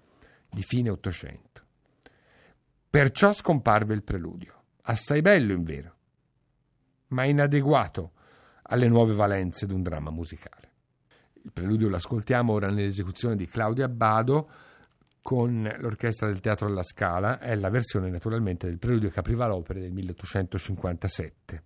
di fine Ottocento. Perciò scomparve il preludio, assai bello in vero, ma inadeguato alle nuove valenze d'un dramma musicale. Il preludio lo ascoltiamo ora nell'esecuzione di Claudia Abbado con l'orchestra del Teatro alla Scala, è la versione naturalmente del preludio Caprivalopere del 1857.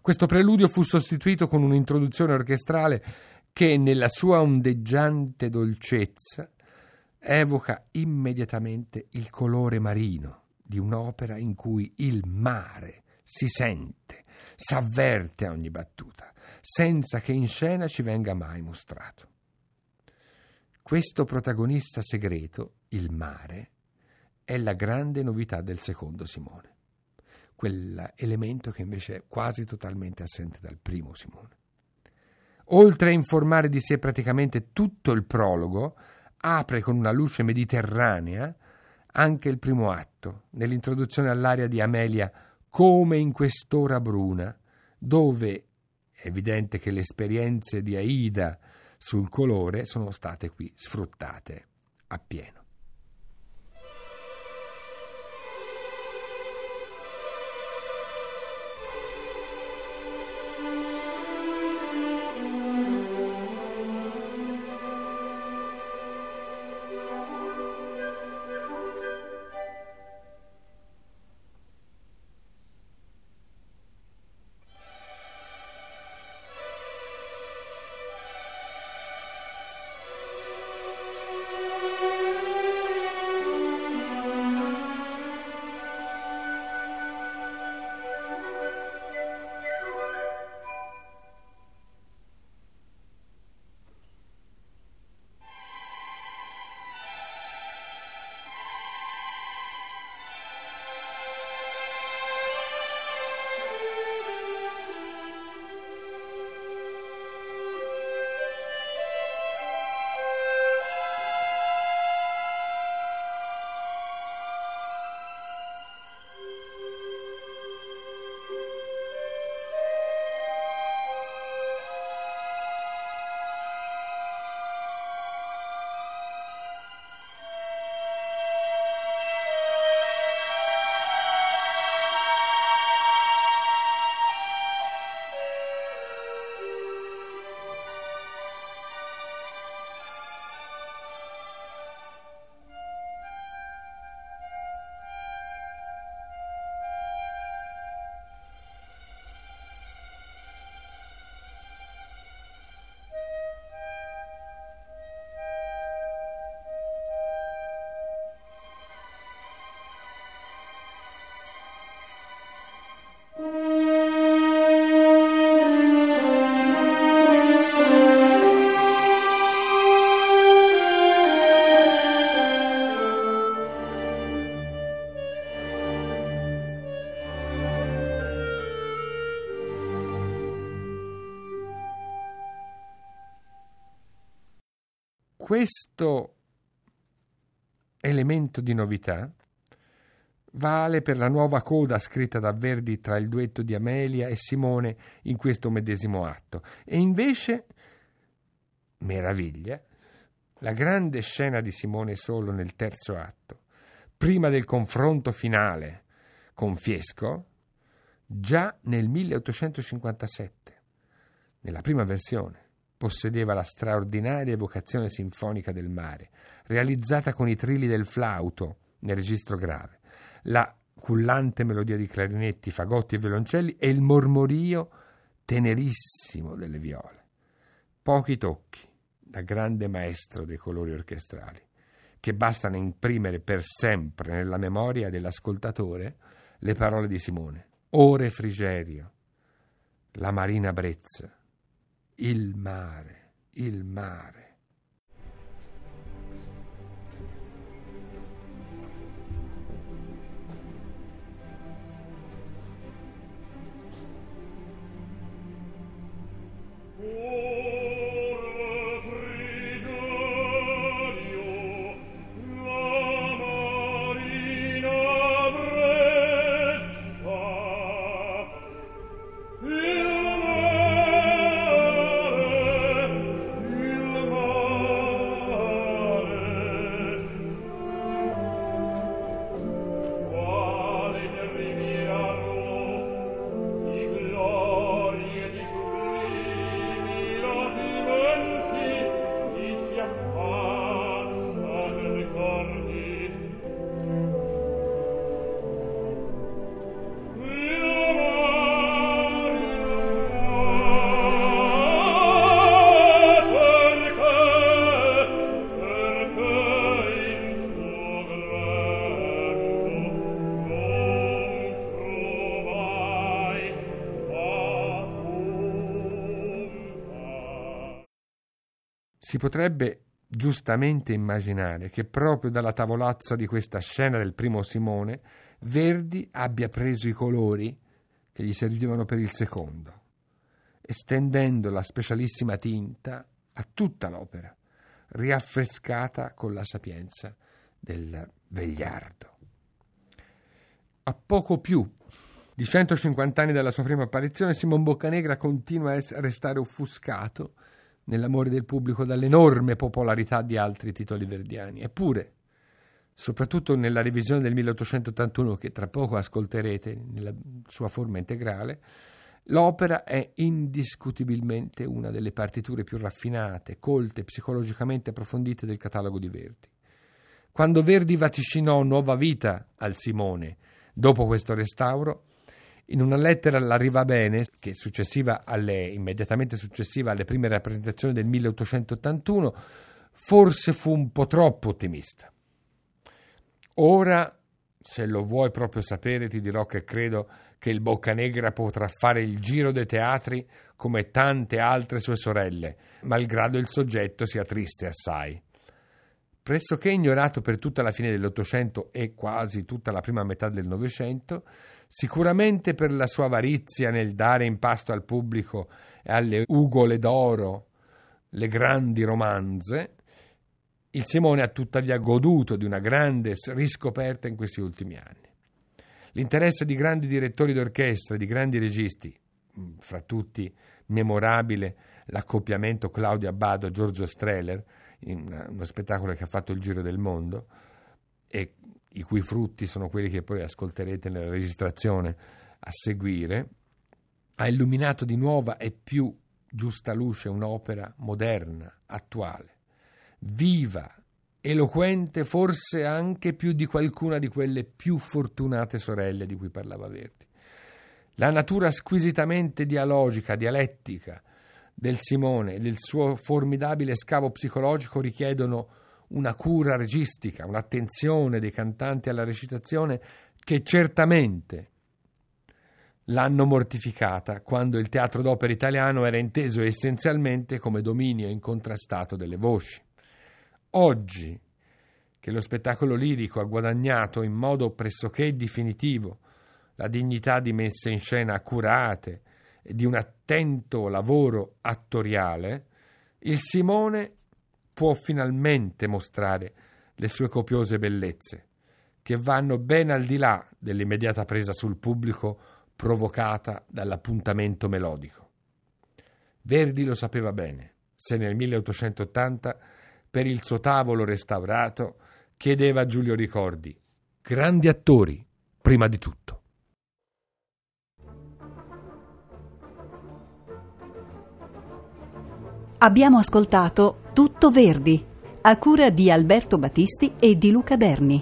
Questo preludio fu sostituito con un'introduzione orchestrale che, nella sua ondeggiante dolcezza, evoca immediatamente il colore marino di un'opera in cui il mare si sente, s'avverte a ogni battuta, senza che in scena ci venga mai mostrato. Questo protagonista segreto, il mare, è la grande novità del secondo Simone. Quell'elemento che invece è quasi totalmente assente dal primo Simone. Oltre a informare di sé praticamente tutto il prologo, apre con una luce mediterranea anche il primo atto, nell'introduzione all'aria di Amelia come in quest'ora bruna, dove è evidente che le esperienze di Aida sul colore sono state qui sfruttate appieno. Questo elemento di novità vale per la nuova coda scritta da Verdi tra il duetto di Amelia e Simone in questo medesimo atto. E invece, meraviglia, la grande scena di Simone solo nel terzo atto, prima del confronto finale con Fiesco, già nel 1857, nella prima versione possedeva la straordinaria evocazione sinfonica del mare, realizzata con i trilli del flauto nel registro grave, la cullante melodia di clarinetti, fagotti e violoncelli e il mormorio tenerissimo delle viole. Pochi tocchi da grande maestro dei colori orchestrali, che bastano imprimere per sempre nella memoria dell'ascoltatore le parole di Simone. Ore Frigerio, la Marina Brezza, il mare, il mare. Si potrebbe giustamente immaginare che proprio dalla tavolazza di questa scena del primo Simone Verdi abbia preso i colori che gli servivano per il secondo, estendendo la specialissima tinta a tutta l'opera, riaffrescata con la sapienza del vegliardo. A poco più di 150 anni dalla sua prima apparizione, Simon Boccanegra continua a restare offuscato nell'amore del pubblico dall'enorme popolarità di altri titoli verdiani. Eppure, soprattutto nella revisione del 1881 che tra poco ascolterete nella sua forma integrale, l'opera è indiscutibilmente una delle partiture più raffinate, colte, psicologicamente approfondite del catalogo di Verdi. Quando Verdi vaticinò nuova vita al Simone dopo questo restauro, in una lettera all'Arriva Bene, che successiva alle, immediatamente successiva alle prime rappresentazioni del 1881, forse fu un po' troppo ottimista. Ora, se lo vuoi proprio sapere, ti dirò che credo che il Boccanegra potrà fare il giro dei teatri come tante altre sue sorelle, malgrado il soggetto sia triste assai. Pressoché ignorato per tutta la fine dell'Ottocento e quasi tutta la prima metà del Novecento, sicuramente per la sua avarizia nel dare in pasto al pubblico e alle ugole d'oro le grandi romanze, il Simone ha tuttavia goduto di una grande riscoperta in questi ultimi anni. L'interesse di grandi direttori d'orchestra, di grandi registi, mm, fra tutti memorabile l'accoppiamento Claudio Abbado-Giorgio Streller, in uno spettacolo che ha fatto il giro del mondo e i cui frutti sono quelli che poi ascolterete nella registrazione a seguire, ha illuminato di nuova e più giusta luce un'opera moderna, attuale, viva, eloquente forse anche più di qualcuna di quelle più fortunate sorelle di cui parlava Verdi. La natura squisitamente dialogica, dialettica del Simone e del suo formidabile scavo psicologico richiedono una cura registica, un'attenzione dei cantanti alla recitazione che certamente l'hanno mortificata quando il teatro d'opera italiano era inteso essenzialmente come dominio incontrastato delle voci. Oggi, che lo spettacolo lirico ha guadagnato in modo pressoché definitivo la dignità di messe in scena accurate e di un attento lavoro attoriale, il Simone può finalmente mostrare le sue copiose bellezze, che vanno ben al di là dell'immediata presa sul pubblico provocata dall'appuntamento melodico. Verdi lo sapeva bene, se nel 1880, per il suo tavolo restaurato, chiedeva a Giulio Ricordi, grandi attori, prima di tutto. Abbiamo ascoltato Tutto Verdi, a cura di Alberto Battisti e di Luca Berni.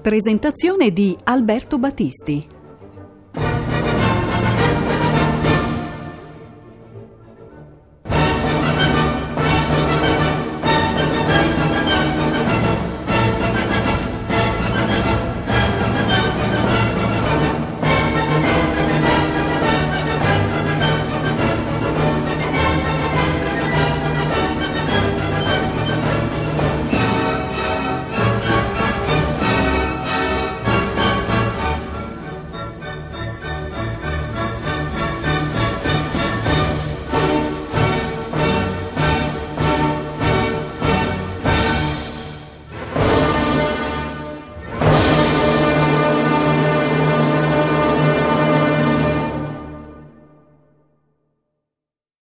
Presentazione di Alberto Battisti.